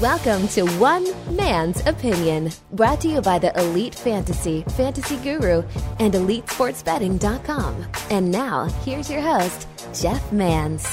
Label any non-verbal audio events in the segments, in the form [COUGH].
Welcome to One Man's Opinion, brought to you by the Elite Fantasy, Fantasy Guru, and EliteSportsBetting.com. And now, here's your host, Jeff Mans.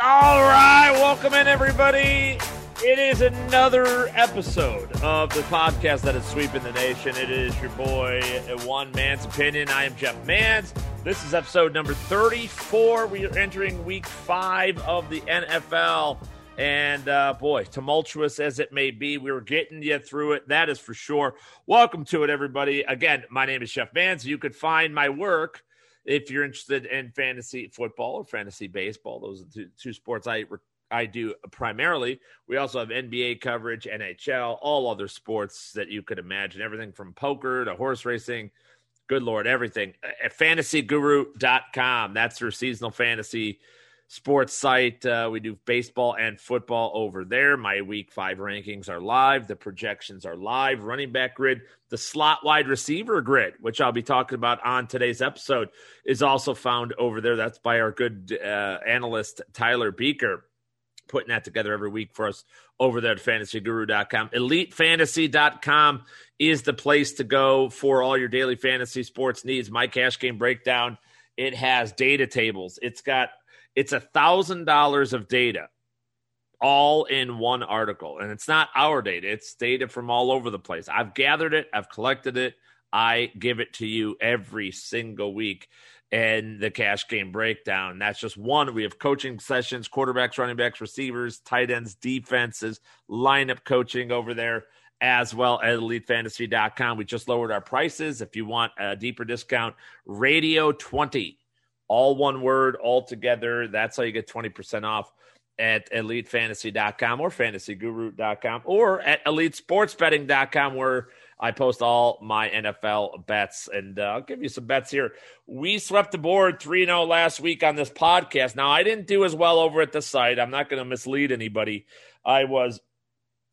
All right, welcome in, everybody. It is another episode of the podcast that is sweeping the nation. It is your boy, One Man's Opinion. I am Jeff Mans. This is episode number 34. We are entering week five of the NFL. And uh, boy, tumultuous as it may be, we're getting you through it. That is for sure. Welcome to it, everybody. Again, my name is Jeff Mans. You could find my work if you're interested in fantasy football or fantasy baseball. Those are the two, two sports I I do primarily. We also have NBA coverage, NHL, all other sports that you could imagine. Everything from poker to horse racing. Good Lord, everything. At fantasyguru.com. That's their seasonal fantasy sports site. Uh, we do baseball and football over there. My week five rankings are live. The projections are live. Running back grid, the slot wide receiver grid, which I'll be talking about on today's episode, is also found over there. That's by our good uh, analyst, Tyler Beaker. Putting that together every week for us over there at fantasyguru.com. Elitefantasy.com is the place to go for all your daily fantasy sports needs. My cash game breakdown. It has data tables. It's got it's a thousand dollars of data all in one article. And it's not our data, it's data from all over the place. I've gathered it, I've collected it, I give it to you every single week. And the cash game breakdown. That's just one. We have coaching sessions, quarterbacks, running backs, receivers, tight ends, defenses, lineup coaching over there, as well as elitefantasy.com. We just lowered our prices. If you want a deeper discount, radio 20 all one word, all together. That's how you get 20% off at elitefantasy.com or fantasyguru.com or at elitesportsbetting.com where I post all my NFL bets. And uh, I'll give you some bets here. We swept the board 3 0 last week on this podcast. Now, I didn't do as well over at the site. I'm not going to mislead anybody. I was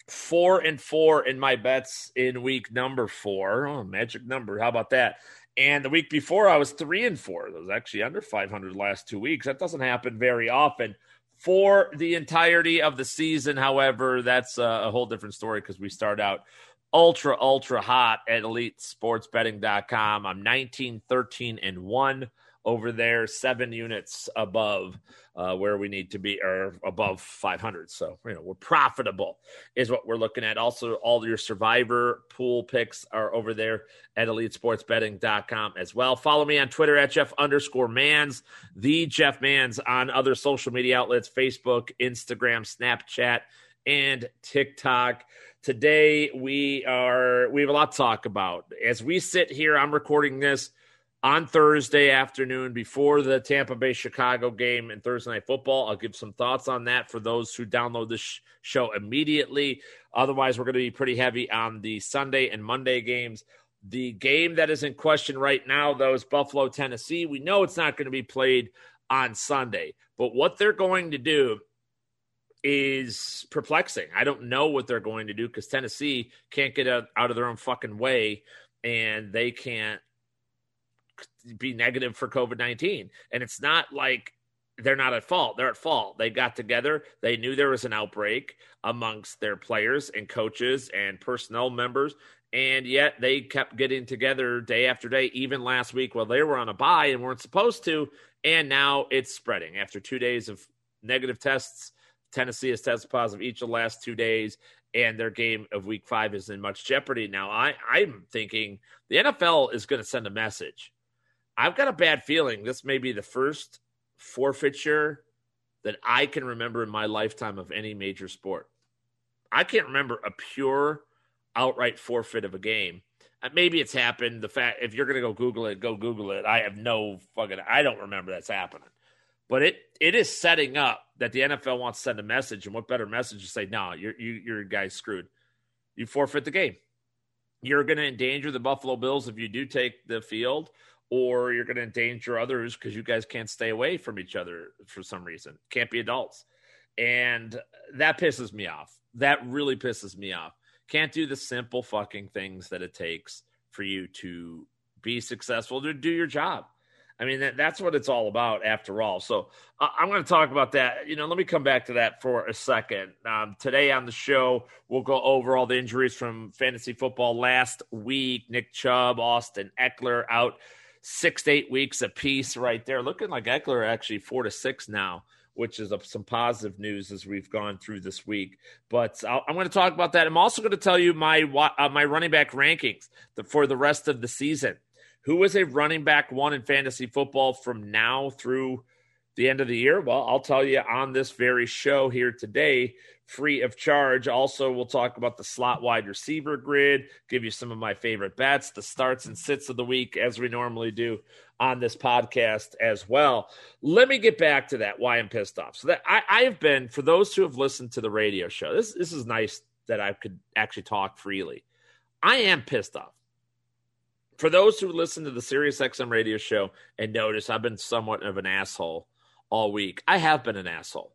four and four in my bets in week number four. Oh, magic number. How about that? And the week before, I was three and four. It was actually under 500 last two weeks. That doesn't happen very often. For the entirety of the season, however, that's a, whole different story because we start out ultra, ultra hot at elitesportsbetting.com. I'm 19, 13, and 1 over there, seven units above uh, where we need to be, or above 500. So, you know, we're profitable, is what we're looking at. Also, all your survivor pool picks are over there at elitesportsbetting.com as well. Follow me on Twitter at Jeff underscore Mans, the Jeff Mans on other social media outlets Facebook, Instagram, Snapchat, and TikTok. Today, we are, we have a lot to talk about. As we sit here, I'm recording this on Thursday afternoon before the Tampa Bay Chicago game and Thursday Night Football. I'll give some thoughts on that for those who download this show immediately. Otherwise, we're going to be pretty heavy on the Sunday and Monday games. The game that is in question right now, though, is Buffalo, Tennessee. We know it's not going to be played on Sunday, but what they're going to do is perplexing. I don't know what they're going to do because Tennessee can't get out, out of their own fucking way and they can't be negative for COVID 19. And it's not like they're not at fault. They're at fault. They got together. They knew there was an outbreak amongst their players and coaches and personnel members. And yet they kept getting together day after day, even last week while they were on a bye and weren't supposed to. And now it's spreading. After two days of negative tests, Tennessee has tested positive each of the last two days, and their game of week five is in much jeopardy. Now, I, I'm thinking the NFL is going to send a message I've got a bad feeling this may be the first forfeiture that I can remember in my lifetime of any major sport. I can't remember a pure outright forfeit of a game. Uh, maybe it's happened. The fact if you're going to go Google it, go Google it. I have no fucking. I don't remember that's happening. But it it is setting up that the NFL wants to send a message, and what better message to say? No, you're you, you're guys screwed. You forfeit the game. You're going to endanger the Buffalo Bills if you do take the field or you're going to endanger others because you guys can't stay away from each other for some reason. Can't be adults. And that pisses me off. That really pisses me off. Can't do the simple fucking things that it takes for you to be successful to do your job. I mean, that, that's what it's all about after all. So uh, I'm going to talk about that. You know, let me come back to that for a second. Um, today on the show, we'll go over all the injuries from fantasy football last week. Nick Chubb, Austin Ekeler out six to eight weeks apiece right there. Looking like Ekeler actually four to six now which is some positive news as we've gone through this week. But i am going to talk about that. I'm also going to tell you my uh, my running back rankings for the rest of the season. Who is a running back one in fantasy football from now through the end of the year? Well, I'll tell you on this very show here today, free of charge. Also, we'll talk about the slot wide receiver grid, give you some of my favorite bets, the starts and sits of the week, as we normally do on this podcast as well. Let me get back to that why I'm pissed off. So that I, I have been, for those who have listened to the radio show, this this is nice that I could actually talk freely. I am pissed off for those who listen to the Sirius XM radio show and notice I've been somewhat of an asshole all week, I have been an asshole.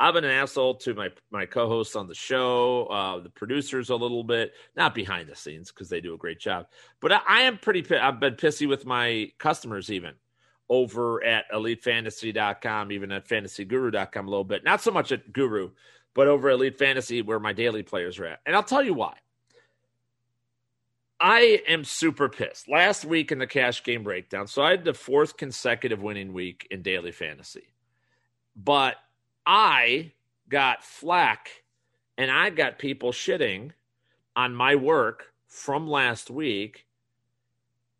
I've been an asshole to my my co-hosts on the show, uh, the producers a little bit, not behind the scenes because they do a great job, but I, I am pretty. I've been pissy with my customers even over at EliteFantasy.com, even at FantasyGuru.com a little bit. Not so much at Guru, but over at Elite Fantasy where my daily players are at, and I'll tell you why. I am super pissed. Last week in the cash game breakdown, so I had the fourth consecutive winning week in daily fantasy. But I got flack and I got people shitting on my work from last week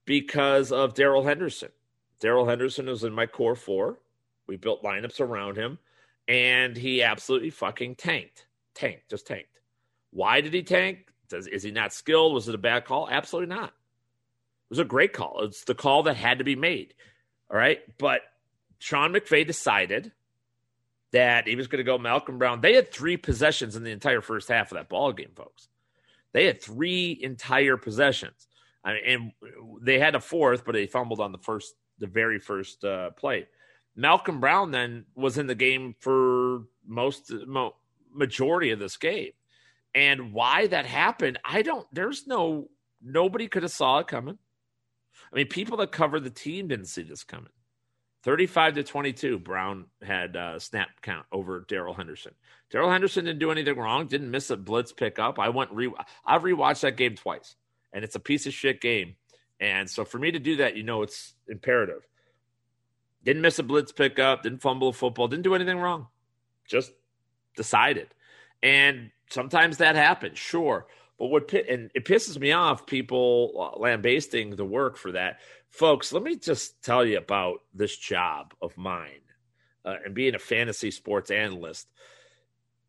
because of Darrell Henderson. Darrell Henderson was in my core four. We built lineups around him, and he absolutely fucking tanked. Tanked, just tanked. Why did he tank? Does, is he not skilled? Was it a bad call? Absolutely not. It was a great call. It's the call that had to be made. All right. But Sean McVay decided that he was going to go Malcolm Brown. They had three possessions in the entire first half of that ball game, folks. They had three entire possessions. I mean, and they had a fourth, but they fumbled on the first, the very first uh, play. Malcolm Brown then was in the game for most mo- majority of this game. And why that happened, I don't, there's no, nobody could have saw it coming. I mean, people that cover the team didn't see this coming. 35 to 22, Brown had uh, snap count over Darrell Henderson. Darrell Henderson didn't do anything wrong, didn't miss a blitz pickup. I went re I've rewatched that game twice, and it's a piece of shit game. And so for me to do that, you know, it's imperative. Didn't miss a blitz pickup, didn't fumble a football, didn't do anything wrong. Just decided. And sometimes that happens, sure. But what and it pisses me off people lambasting the work for that, folks. Let me just tell you about this job of mine uh, and being a fantasy sports analyst.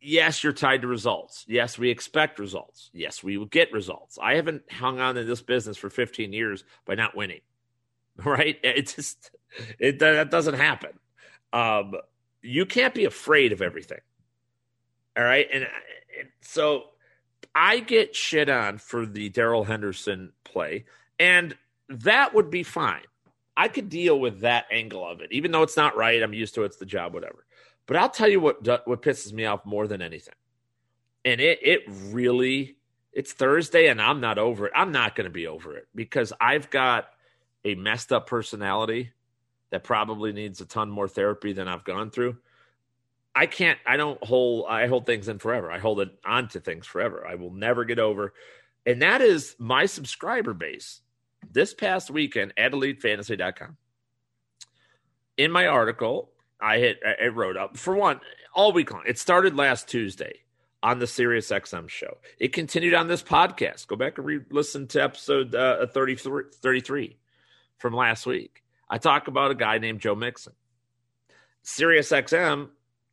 Yes, you're tied to results. Yes, we expect results. Yes, we will get results. I haven't hung on in this business for 15 years by not winning. [LAUGHS] Right? It just it that doesn't happen. Um, you can't be afraid of everything. All right, and so I get shit on for the Darrell Henderson play, and that would be fine. I could deal with that angle of it, even though it's not right. I'm used to it, it's the job, whatever. But I'll tell you what what pisses me off more than anything, and it it really it's Thursday, and I'm not over it. I'm not going to be over it because I've got a messed up personality that probably needs a ton more therapy than I've gone through. I can't. I don't hold. I hold things in forever. I hold it onto things forever. I will never get over, and that is my subscriber base. This past weekend at EliteFantasy.com, in my article, I hit. I wrote up for one all week long. It started last Tuesday on the Sirius XM show. It continued on this podcast. Go back and re-listen to episode uh, 33, 33 from last week. I talk about a guy named Joe Mixon. Sirius XM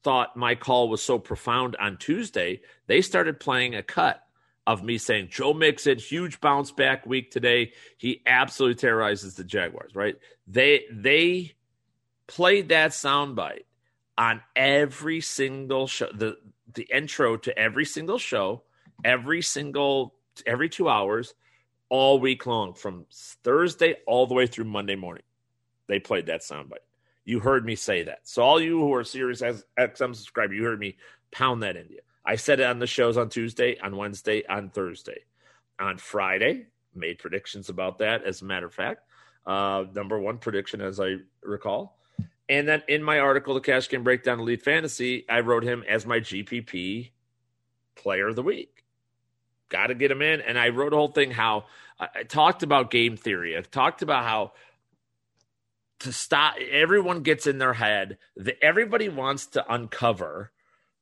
thought my call was so profound on Tuesday, they started playing a cut of me saying Joe Mixon, huge bounce back week today. He absolutely terrorizes the Jaguars, right? They they played that soundbite on every single show, the the intro to every single show, every single every two hours, all week long, from Thursday all the way through Monday morning. They played that soundbite. You heard me say that. So all you who are Sirius XM subscriber, you heard me pound that into you. I said it on the shows on Tuesday, on Wednesday, on Thursday. On Friday, made predictions about that, as a matter of fact. uh, number one prediction, as I recall. And then in my article, the Cash Game Breakdown Elite Fantasy, I wrote him as my GPP player of the week. Got to get him in. And I wrote a whole thing how I talked about game theory. I talked about how to stop everyone gets in their head that everybody wants to uncover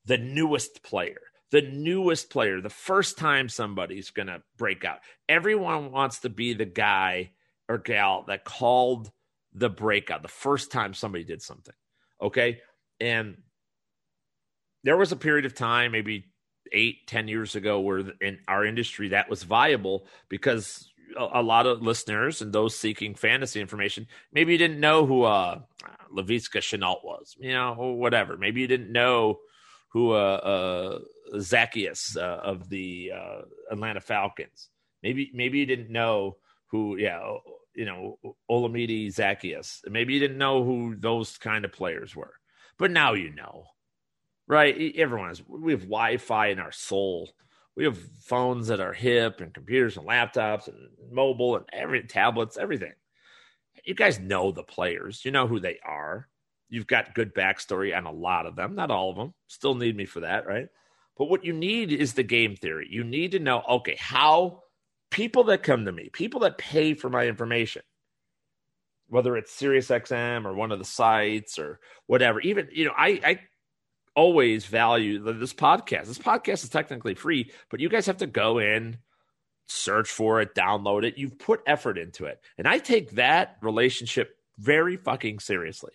the newest player the newest player the first time somebody's going to break out. Everyone wants to be the guy or gal that called the breakout the first time somebody did something okay? And there was a period of time maybe eight ten years ago where in our industry that was viable because a, lot of listeners and those seeking fantasy information, maybe you didn't know who uh, Laviska Shenault was, you know, whatever. Maybe you didn't know who uh, uh, Zaccheaus uh, of the uh, Atlanta Falcons. Maybe maybe you didn't know who, yeah, you know, Olamide Zaccheaus. Maybe you didn't know who those kind of players were, but now you know, right? Everyone has. We have Wi-Fi in our soul we have phones that are hip and computers and laptops and mobile and every tablets, everything. You guys know the players. You know who they are. You've got good backstory on a lot of them, not all of them. Still need me for that, right? But what you need is the game theory. You need to know, okay, how people that come to me, people that pay for my information, whether it's SiriusXM or one of the sites or whatever, even, you know, I, I always value this podcast. This podcast is technically free, but you guys have to go in, search for it, download it. You've put effort into it. And I take that relationship very fucking seriously.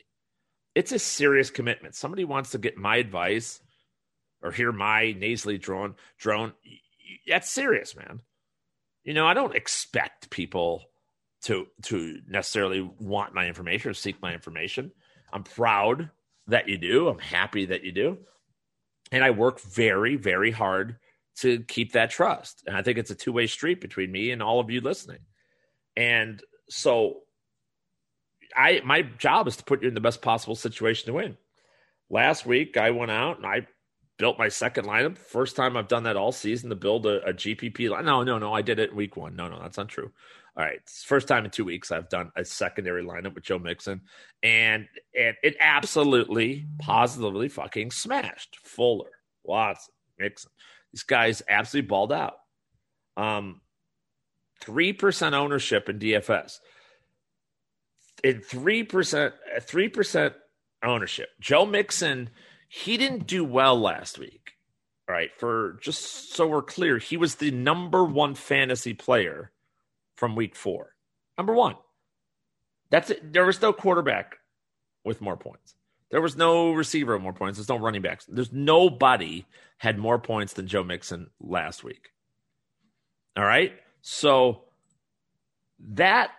It's a serious commitment. Somebody wants to get my advice or hear my nasally drone drone. That's serious, man. You know, I don't expect people to to necessarily want my information or seek my information. I'm proud that you do. I'm happy that you do. And I work very, very hard to keep that trust. And I think it's a two way street between me and all of you listening. And so I my job is to put you in the best possible situation to win. Last week I went out and I built my second lineup. First time I've done that all season to build a, a GPP. No, no, no. I did it week one. No, no, that's not true. All right, first time in two weeks I've done a secondary lineup with Joe Mixon, and and it absolutely, positively fucking smashed. Fuller, Watson, Mixon, these guys absolutely balled out. Um, three percent ownership in DFS, in three percent, three percent ownership. Joe Mixon, he didn't do well last week. All right, for just so we're clear, he was the number one fantasy player from week four. Number one. That's it. There was no quarterback with more points. There was no receiver with more points. There's no running backs. There's nobody had more points than Joe Mixon last week. All right. So that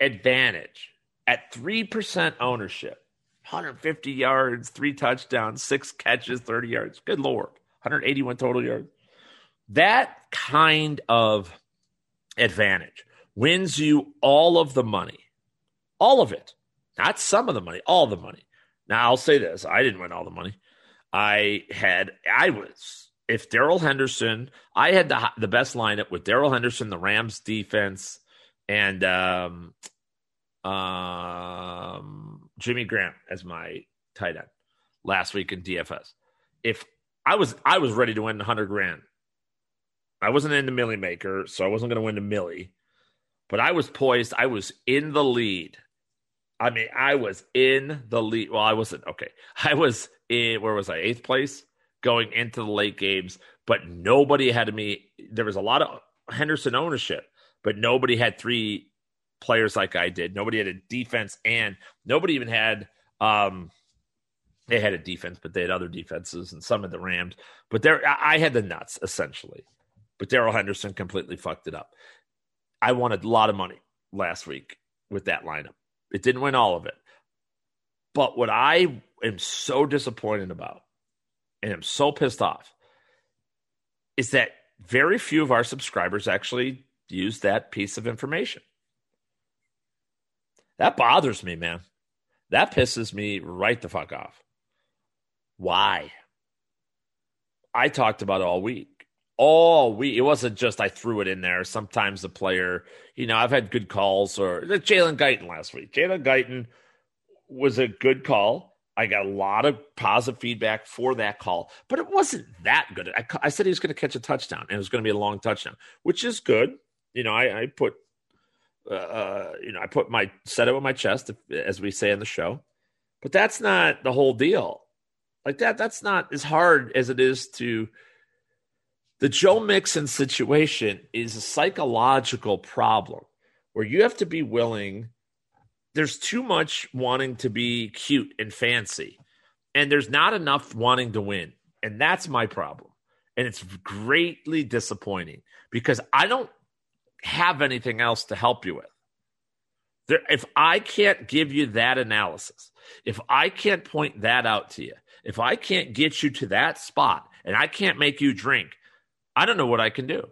advantage at 3% ownership, 150 yards, three touchdowns, six catches, 30 yards. Good Lord. 181 total yards. That kind of advantage wins you all of the money. All of it. Not some of the money, all the money. Now, I'll say this I didn't win all the money. I had, I was, if Darrell Henderson, I had the, the best lineup with Darrell Henderson, the Rams defense, and um, um, Jimmy Graham as my tight end last week in DFS. If I was, I was ready to win 100 grand. I wasn't in the millie maker, so I wasn't going to win the millie but I was poised. I was in the lead. I mean, I was in the lead. Well, I wasn't. Okay. [LAUGHS] I was in, where was I? Eighth place going into the late games, but nobody had me. There was a lot of Henderson ownership, but nobody had three players like I did. Nobody had a defense, and nobody even had, um, they had a defense, but they had other defenses and some of the Rams. But there, I had the nuts essentially. But Darrell Henderson completely fucked it up. I won a lot of money last week with that lineup. It didn't win all of it. But what I am so disappointed about and I'm so pissed off is that very few of our subscribers actually use that piece of information. That bothers me, man. That pisses me right the fuck off. Why? I talked about all week. All week. It wasn't just I threw it in there. Sometimes the player, you know, I've had good calls or Jalen Guyton last week. Jalen Guyton was a good call. I got a lot of positive feedback for that call, but it wasn't that good. I, I said he was going to catch a touchdown and it was going to be a long touchdown, which is good. You know, I, I put, uh, uh, you know, I put my set it with my chest, as we say in the show, but that's not the whole deal. Like that, that's not as hard as it is to. The Joe Mixon situation is a psychological problem where you have to be willing there's too much wanting to be cute and fancy, and there's not enough wanting to win. And that's my problem. And it's greatly disappointing because I don't have anything else to help you with. There, if I can't give you that analysis, if I can't point that out to you, if I can't get you to that spot and I can't make you drink, I don't know what I can do.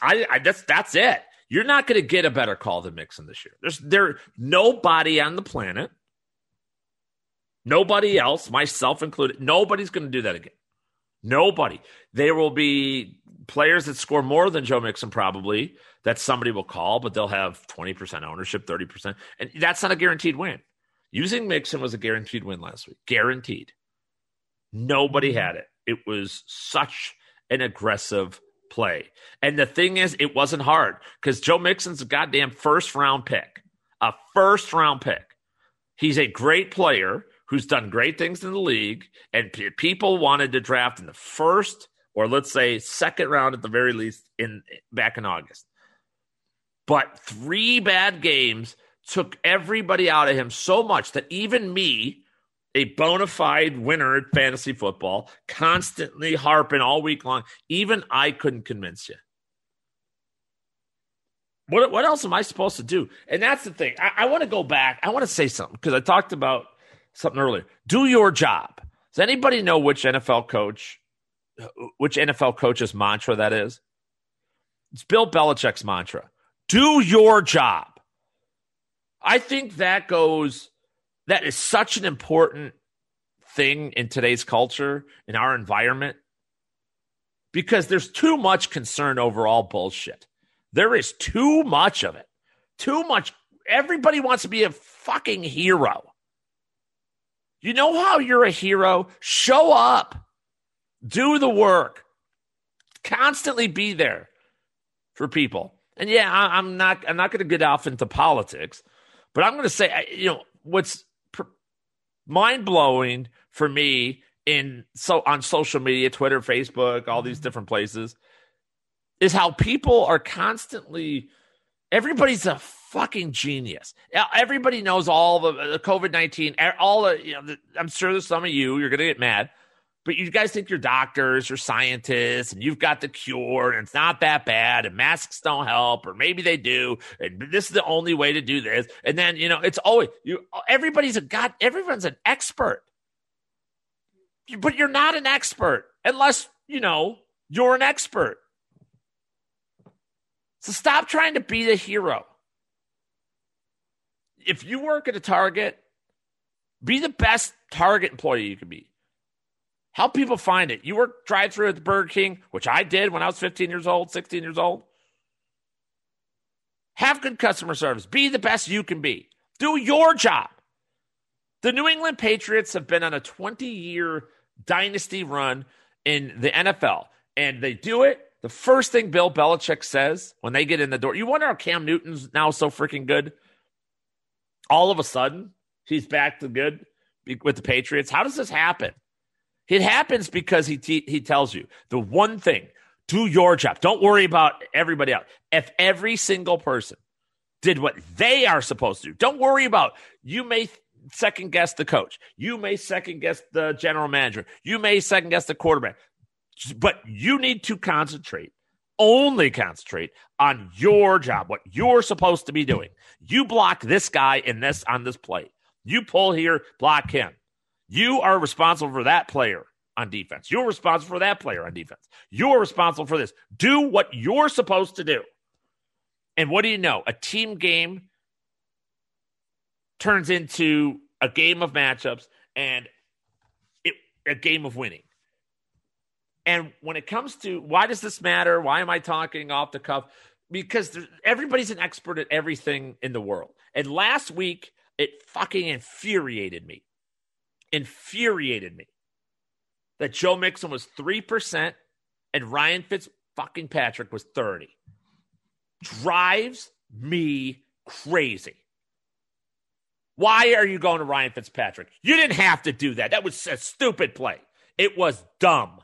I, I that's that's it. You're not going to get a better call than Mixon this year. There's there nobody on the planet, nobody else, myself included, nobody's going to do that again. Nobody. There will be players that score more than Joe Mixon probably that somebody will call, but they'll have 20% ownership, 30%. And that's not a guaranteed win. Using Mixon was a guaranteed win last week. Guaranteed. Nobody had it. It was such an aggressive play. And the thing is, it wasn't hard because Joe Mixon's a goddamn first round pick, a first round pick. He's a great player who's done great things in the league, and p- people wanted to draft in the first or let's say second round at the very least in back in August. But three bad games took everybody out of him so much that even me, a bona fide winner at fantasy football, constantly harping all week long. Even I couldn't convince you. What, what else am I supposed to do? And that's the thing. I, I want to go back. I want to say something because I talked about something earlier. Do your job. Does anybody know which NFL coach, which NFL coach's mantra that is? It's Bill Belichick's mantra. Do your job. I think that goes that is such an important thing in today's culture, in our environment, because there's too much concern over all bullshit. There is too much of it. Too much. Everybody wants to be a fucking hero. You know how you're a hero? Show up, do the work, constantly be there for people. And yeah, I'm not. I'm not going to get off into politics, but I'm going to say, you know, what's mind blowing for me in so on social media, Twitter, Facebook, all these mm-hmm. different places, is how people are constantly. Everybody's a fucking genius. Everybody knows all the, the COVID nineteen. All the, you know, the, I'm sure there's some of you you're gonna get mad, but you guys think you're doctors, you're scientists, and you've got the cure, and it's not that bad, and masks don't help, or maybe they do, and this is the only way to do this. And then you know, it's always you. Everybody's a god. Everyone's an expert, but you're not an expert unless you know you're an expert. So stop trying to be the hero. If you work at a Target, be the best Target employee you can be. Help people find it. You work drive through at the Burger King, which I did when I was 15 years old, 16 years old. Have good customer service. Be the best you can be. Do your job. The New England Patriots have been on a 20 year dynasty run in the NFL, and they do it the first thing Bill Belichick says when they get in the door, you wonder how Cam Newton's now so freaking good. All of a sudden, he's back to good with the Patriots. How does this happen? It happens because he te- he tells you the one thing: do your job. Don't worry about everybody else. If every single person did what they are supposed to do, don't worry about. You may second guess the coach. You may second guess the general manager. You may second guess the quarterback. But you need to concentrate, only concentrate on your job, what you're supposed to be doing. You block this guy in this on this play. You pull here, block him. You are responsible for that player on defense. You're responsible for that player on defense. You're responsible for this. Do what you're supposed to do. And what do you know? A team game turns into a game of matchups and it, a game of winning. And when it comes to why does this matter? Why am I talking off the cuff? Because everybody's an expert at everything in the world. And last week, it fucking infuriated me. Infuriated me that Joe Mixon was 3% and Ryan Fitz fucking Patrick was 30. Drives me crazy. Why are you going to Ryan Fitzpatrick? You didn't have to do that. That was a stupid play. It was dumb.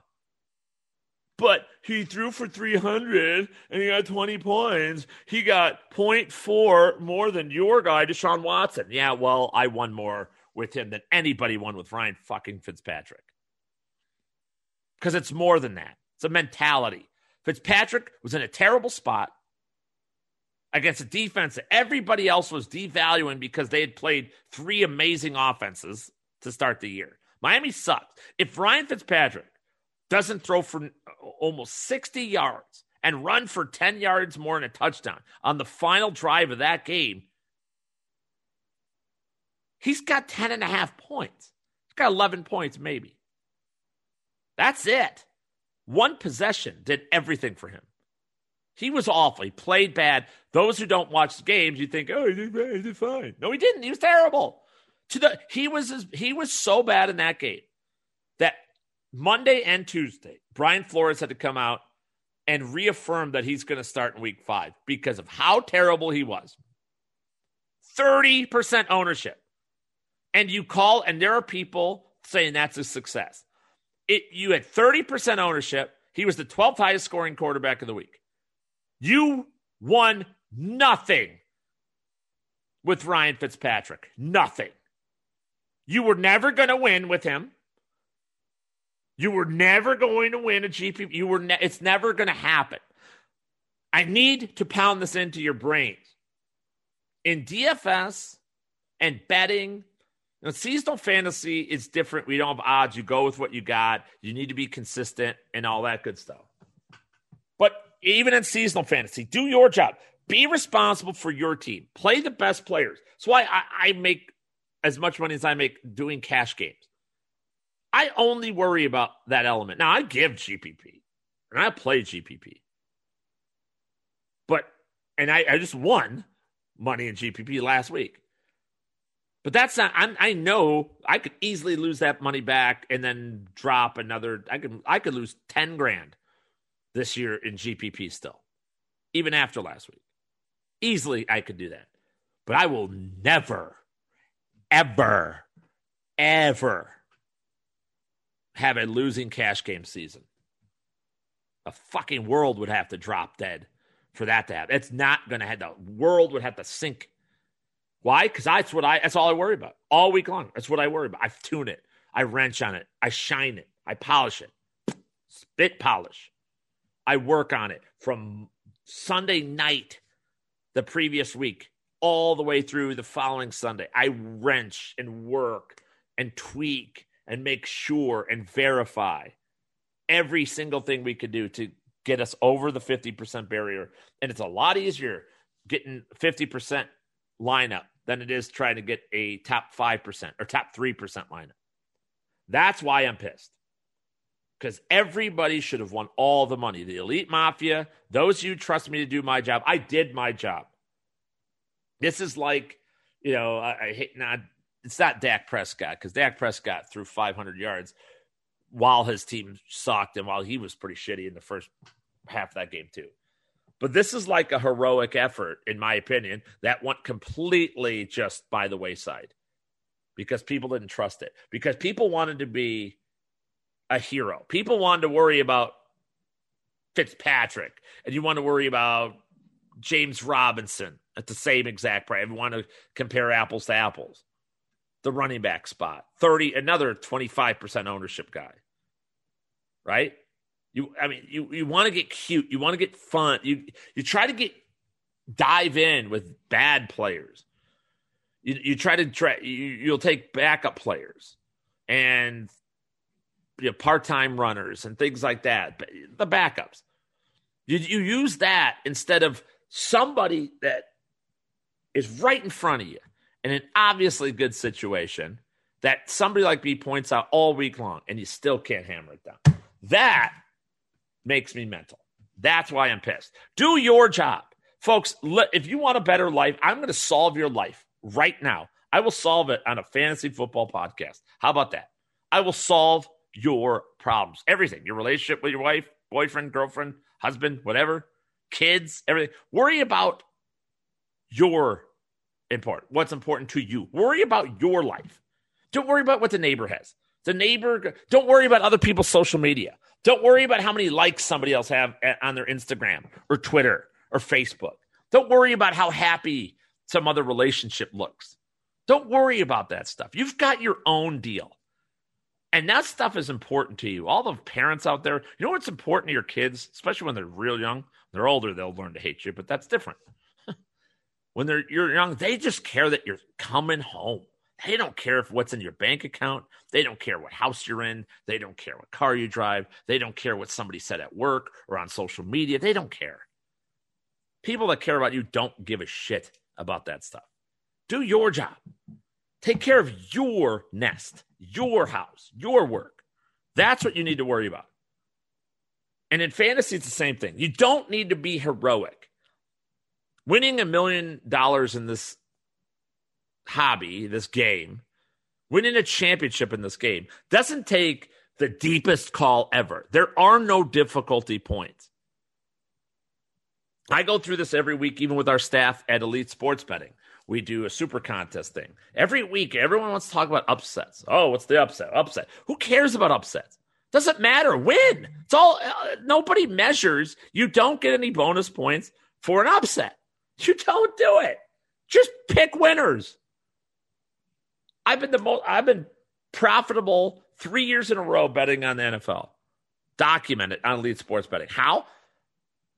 But he threw for 300 and he got 20 points. He got 0.4 more than your guy, Deshaun Watson. Yeah, well, I won more with him than anybody won with Ryan fucking Fitzpatrick. Because it's more than that. It's a mentality. Fitzpatrick was in a terrible spot against a defense that everybody else was devaluing because they had played three amazing offenses to start the year. Miami sucked. If Ryan Fitzpatrick doesn't throw for almost 60 yards and run for 10 yards more and a touchdown on the final drive of that game, he's got 10 and a half points. He's got 11 points, maybe. That's it. One possession did everything for him. He was awful. He played bad. Those who don't watch the games, you think, oh, he did, fine. No, he didn't. He was terrible. To the he was he was so bad in that game that Monday and Tuesday, Brian Flores had to come out and reaffirm that he's going to start in week five because of how terrible he was. 30% ownership. And you call, and there are people saying that's a success. It, you had 30% ownership. He was the 12th highest scoring quarterback of the week. You won nothing with Ryan Fitzpatrick. Nothing. You were never going to win with him. You were never going to win a GP. You were. Ne- it's never going to happen. I need to pound this into your brains. In DFS and betting, now, seasonal fantasy is different. We don't have odds. You go with what you got. You need to be consistent and all that good stuff. But even in seasonal fantasy, do your job. Be responsible for your team. Play the best players. That's why I, I make as much money as I make doing cash games. I only worry about that element. Now I give GPP and I play GPP, but and I, I just won money in GPP last week. But that's not. I'm, i know I could easily lose that money back and then drop another. I could I could lose ten grand this year in GPP still, even after last week. Easily, I could do that. But I will never, ever, ever have a losing cash game season. A fucking world would have to drop dead for that to happen. It's not going to have the world would have to sink. Why? Because that's what I. That's all I worry about all week long. That's what I worry about. I tune it. I wrench on it. I shine it. I polish it. Spit polish. I work on it from Sunday night, the previous week, all the way through the following Sunday. I wrench and work and tweak and make sure and verify every single thing we could do to get us over the 50% barrier. And it's a lot easier getting 50% lineup than it is trying to get a top 5% or top 3% lineup. That's why I'm pissed. Because everybody should have won all the money. The elite mafia, those who trust me to do my job, I did my job. This is like, you know, I, I hate not it's not Dak Prescott because Dak Prescott threw 500 yards while his team sucked and while he was pretty shitty in the first half of that game too. But this is like a heroic effort, in my opinion, that went completely just by the wayside because people didn't trust it. Because people wanted to be a hero. People wanted to worry about Fitzpatrick, and you want to worry about James Robinson at the same exact price. If You want to compare apples to apples the running back spot. 30 another 25% ownership guy. Right? You I mean you you want to get cute, you want to get fun. You you try to get dive in with bad players. You you try to try you, you'll take backup players and you know, part-time runners and things like that. But The backups. You you use that instead of somebody that is right in front of you in an obviously good situation that somebody like me points out all week long and you still can't hammer it down. That makes me mental. That's why I'm pissed. Do your job. Folks, if you want a better life, I'm going to solve your life right now. I will solve it on a fantasy football podcast. How about that? I will solve your problems. Everything. Your relationship with your wife, boyfriend, girlfriend, husband, whatever, kids, everything. Worry about your important. What's important to you. Worry about your life. Don't worry about what the neighbor has. The neighbor, don't worry about other people's social media. Don't worry about how many likes somebody else have on their Instagram or Twitter or Facebook. Don't worry about how happy some other relationship looks. Don't worry about that stuff. You've got your own deal. And that stuff is important to you. All the parents out there, you know what's important to your kids, especially when they're real young? They're older, they'll learn to hate you, but that's different. [LAUGHS] when they're you're young, they just care that you're coming home. They don't care if what's in your bank account. They don't care what house you're in. They don't care what car you drive. They don't care what somebody said at work or on social media. They don't care. People that care about you don't give a shit about that stuff. Do your job. Take care of your nest, your house, your work. That's what you need to worry about. And in fantasy, it's the same thing. You don't need to be heroic. Winning a million dollars in this hobby, this game, winning a championship in this game doesn't take the deepest call ever. There are no difficulty points. I go through this every week, even with our staff at Elite Sports Betting. We do a super contest thing. Every week, everyone wants to talk about upsets. Oh, what's the upset? Upset. Who cares about upsets? Doesn't matter. Win. It's all, uh, nobody measures. You don't get any bonus points for an upset. You don't do it. Just pick winners. I've been the most, I've been profitable three years in a row betting on the NFL. Documented on Elite Sports Betting. How?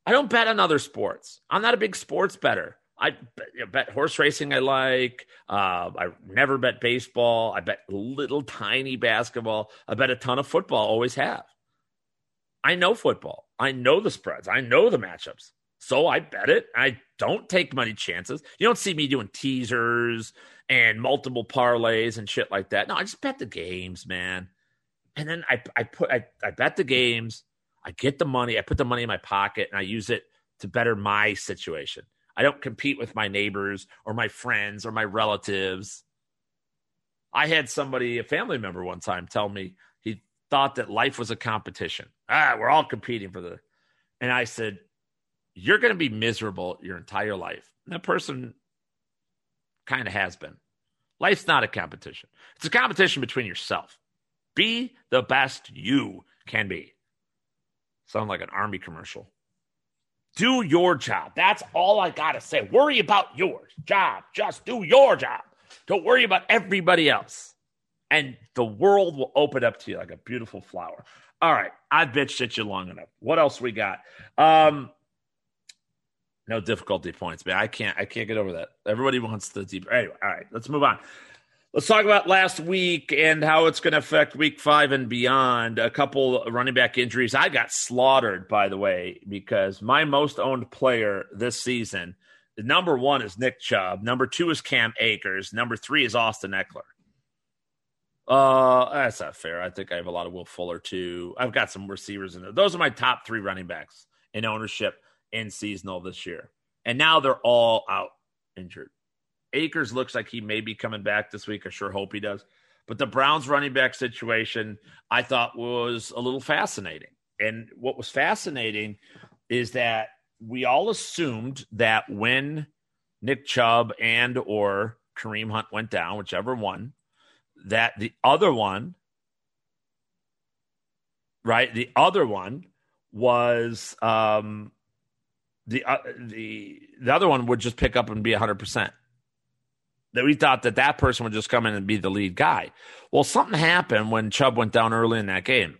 I don't bet on other sports. I'm not a big sports bettor. I bet, you know, bet horse racing. I like. Uh, I never bet baseball. I bet little tiny basketball. I bet a ton of football. Always have. I know football. I know the spreads. I know the matchups. So I bet it. I don't take money chances. You don't see me doing teasers and multiple parlays and shit like that. No, I just bet the games, man. And then I I put I, I bet the games. I get the money. I put the money in my pocket and I use it to better my situation. I don't compete with my neighbors or my friends or my relatives. I had somebody, a family member, one time tell me he thought that life was a competition. Ah, we're all competing for the. And I said, You're going to be miserable your entire life. And that person kind of has been. Life's not a competition, it's a competition between yourself. Be the best you can be. Sound like an army commercial. Do your job. That's all I got to say. Worry about your job. Just do your job. Don't worry about everybody else. And the world will open up to you like a beautiful flower. All right. I've bitched at you long enough. What else we got? Um, no difficulty points, man. I can't I can't get over that. Everybody wants the deep. Anyway, all right, let's move on. Let's talk about last week and how it's going to affect week five and beyond. A couple running back injuries. I got slaughtered, by the way, because my most owned player this season, number one is Nick Chubb. Number two is Cam Akers. Number three is Austin Ekeler. Uh, that's not fair. I think I have a lot of Will Fuller too. I've got some receivers in there. Those are my top three running backs in ownership in seasonal this year. And now they're all out injured. Akers looks like he may be coming back this week. I sure hope he does. But the Browns running back situation I thought was a little fascinating. And what was fascinating is that we all assumed that when Nick Chubb and or Kareem Hunt went down, whichever one, that the other one, right? The other one was um the uh, the the other one would just pick up and be 100% that we thought that that person would just come in and be the lead guy. Well, something happened when Chubb went down early in that game.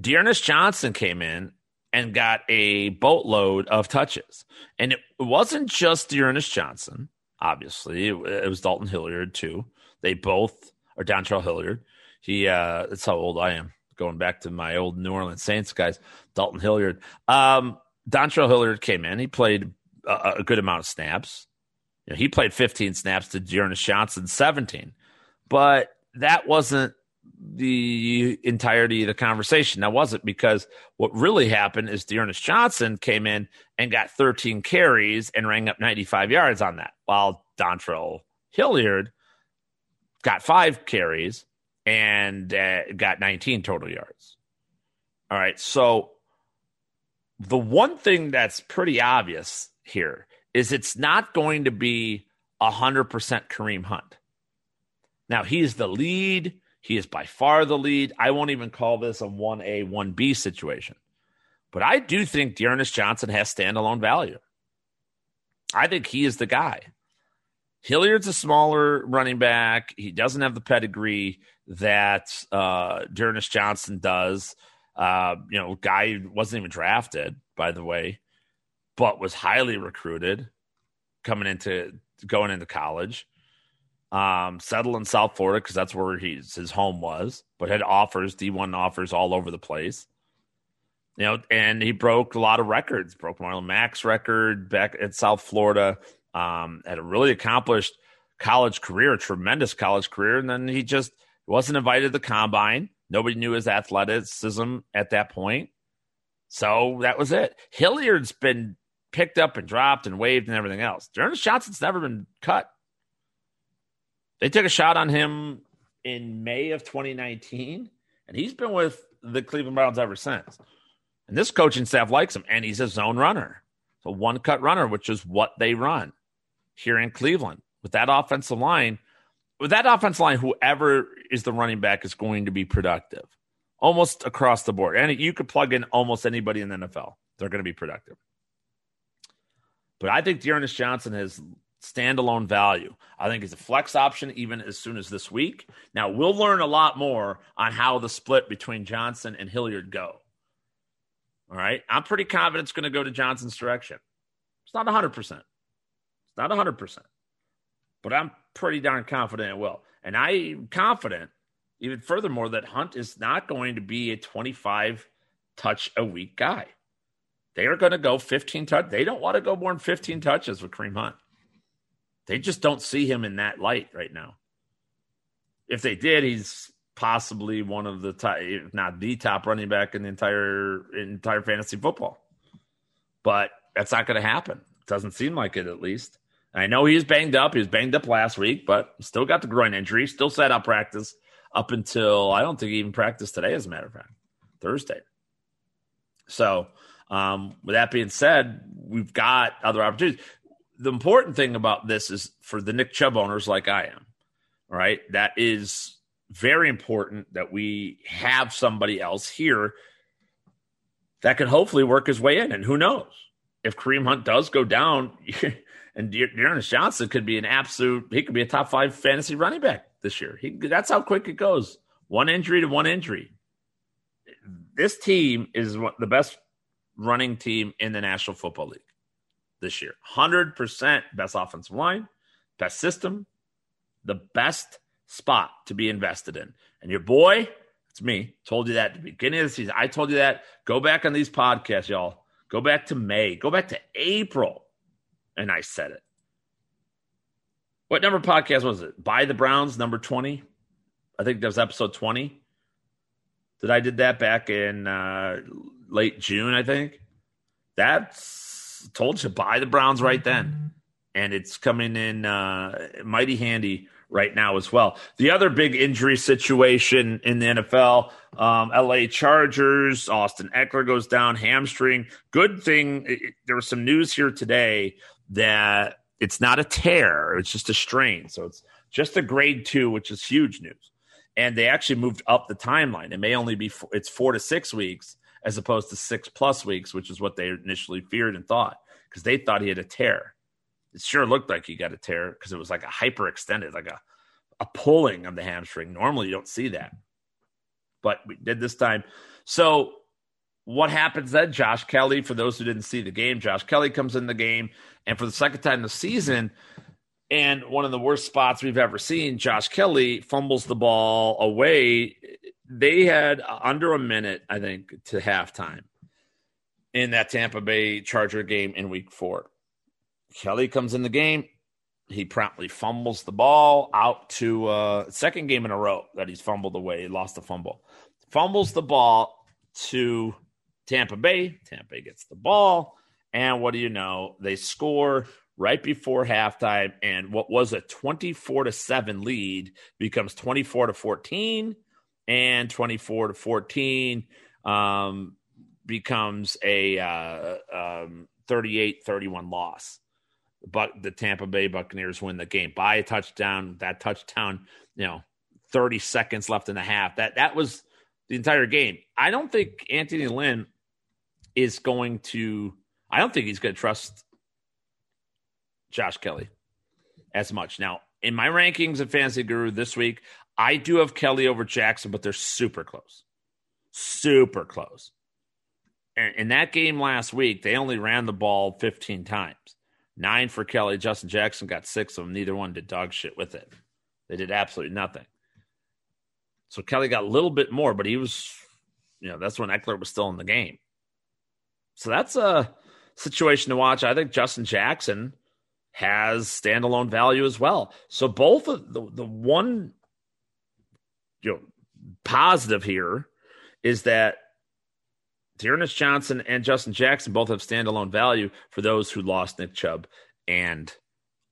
D'Ernest Johnson came in and got a boatload of touches. And it wasn't just D'Ernest Johnson, obviously. It, was Dalton Hilliard, too. They both are Dontrell Hilliard. He, uh, that's how old I am, going back to my old New Orleans Saints guys, Dalton Hilliard. Um, Dontrell Hilliard came in. He played a, a good amount of snaps. You know, he played 15 snaps to D'Ernest Johnson 17, but that wasn't the entirety of the conversation. That wasn't because what really happened is D'Ernest Johnson came in and got 13 carries and rang up 95 yards on that, while Dontrell Hilliard got five carries and uh, got 19 total yards. All right. So the one thing that's pretty obvious here is it's not going to be 100% Kareem Hunt. Now, he's the lead. He is by far the lead. I won't even call this a 1A, 1B situation. But I do think D'Ernest Johnson has standalone value. I think he is the guy. Hilliard's a smaller running back. He doesn't have the pedigree that uh, D'Ernest Johnson does. Uh, you know, guy wasn't even drafted, by the way, but was highly recruited coming into going into college. Um, settled in South Florida because that's where he's his home was, but had offers, D1 offers all over the place. You know, and he broke a lot of records, broke Marlon Mack's record back at South Florida. Um, had a really accomplished college career, tremendous college career, and then he just wasn't invited to the combine. Nobody knew his athleticism at that point. So that was it. Hilliard's been picked up and dropped and waived and everything else. D'Ernest Johnson's never been cut. They took a shot on him in May of 2019, and he's been with the Cleveland Browns ever since. And this coaching staff likes him, and he's a zone runner. So one cut runner, which is what they run here in Cleveland. With that offensive line, with that offensive line, whoever is the running back is going to be productive almost across the board. And you could plug in almost anybody in the NFL. They're going to be productive. But I think D'Ernest Johnson has standalone value. I think he's a flex option even as soon as this week. Now, we'll learn a lot more on how the split between Johnson and Hilliard go. All right. I'm pretty confident it's going to go to Johnson's direction. It's not 100%. It's not 100%. But I'm pretty darn confident it will. And I'm confident, even furthermore, that Hunt is not going to be a 25 touch a week guy. They are going to go 15 touch. They don't want to go more than 15 touches with Kareem Hunt. They just don't see him in that light right now. If they did, he's possibly one of the top, if not the top running back in the entire entire fantasy football. But that's not going to happen. Doesn't seem like it, at least. I know he's banged up. He was banged up last week, but still got the groin injury. Still set out practice up until I don't think he even practiced today, as a matter of fact, Thursday. So, um, with that being said, we've got other opportunities the important thing about this is for the Nick Chubb owners like I am, right? That is very important that we have somebody else here that can hopefully work his way in. And who knows if Kareem Hunt does go down [LAUGHS] and D'Ernest Johnson could be an absolute, he could be a top five fantasy running back this year. He, that's how quick it goes. One injury to one injury. This team is the best running team in the National Football League this year. 100% best offensive line, best system, the best spot to be invested in. And your boy, it's me, told you that at the beginning of the season. I told you that. Go back on these podcasts, y'all. Go back to May, go back to April. And I said it. What number podcast was it? By the Browns, number 20. I think that was episode 20. that I did that back in uh, late June, I think. That's told you buy the Browns right then, and it's coming in uh, mighty handy right now as well. The other big injury situation in the NFL, um, LA Chargers, Austin Ekeler goes down, hamstring. Good thing it, there was some news here today that it's not a tear, it's just a strain. So it's just a grade two, which is huge news. And they actually moved up the timeline. It may only be, it's four to six weeks as opposed to six plus weeks, which is what they initially feared and thought because they thought he had a tear. It sure looked like he got a tear because it was like a hyperextended, like a, a pulling of the hamstring. Normally, you don't see that, but we did this time. So, what happens then? Josh Kelly, for those who didn't see the game, Josh Kelly comes in the game, and for the second time this season, and one of the worst spots we've ever seen, Josh Kelly fumbles the ball away they had under a minute, I think, to halftime in that Tampa Bay Charger game in week four. Kelly comes in the game. he promptly fumbles the ball out to uh, second game in a row that he's fumbled away. He lost a fumble. Fumbles the ball to Tampa Bay. Tampa Bay gets the ball. And what do you know? They score right before halftime. And what was a 24 to 7 lead becomes 24 to 14 and 24 to 14 um, becomes a uh, um, 38 31 loss. But the Tampa Bay Buccaneers win the game by a touchdown. That touchdown, you know, 30 seconds left in the half. That that was the entire game. I don't think Anthony Lynn is going to I don't think he's going to trust Josh Kelly as much. Now, in my rankings of Fantasy Guru this week, I do have Kelly over Jackson, but they're super close. Super close. And in that game last week, they only ran the ball 15 times. Nine for Kelly. Justin Jackson got six of them. Neither one did dog shit with it. They did absolutely nothing. So Kelly got a little bit more, but he was, you know, that's when Ekeler was still in the game. So that's a situation to watch. I think Justin Jackson has standalone value as well. So both of the the one you know positive here is that D'Ernest Johnson and Justin Jackson both have standalone value for those who lost Nick Chubb and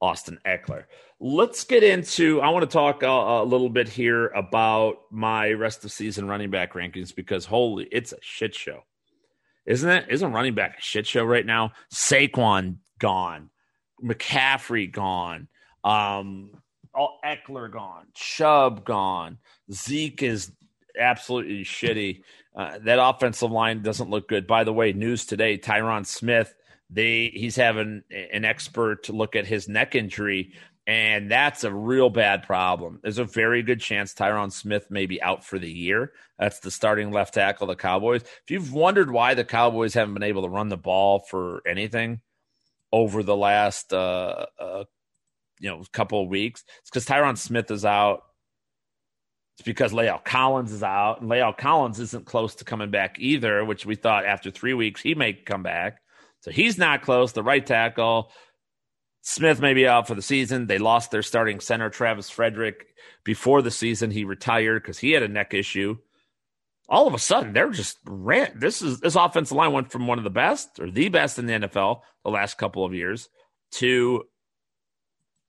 Austin Ekeler. Let's get into. I want to talk a, a, little bit here about my rest of season running back rankings because holy, it's a shit show, isn't it? Isn't running back a shit show right now? Saquon gone, McCaffrey gone, um, all Ekeler gone, Chubb gone, Zeke is absolutely shitty. Uh, that offensive line doesn't look good. By the way, news today: Tyron Smith. They he's having an expert look at his neck injury, and that's a real bad problem. There's a very good chance Tyron Smith may be out for the year. That's the starting left tackle of the Cowboys. If you've wondered why the Cowboys haven't been able to run the ball for anything over the last uh, uh you know couple of weeks, it's because Tyron Smith is out it's because La'el Collins is out, and La'el Collins isn't close to coming back either, which we thought after three weeks he may come back. So he's not close. The right tackle, Smith may be out for the season. They lost their starting center, Travis Frederick, before the season. He retired because he had a neck issue. All of a sudden, they're just ran. This is this offensive line went from one of the best or the best in the NFL the last couple of years to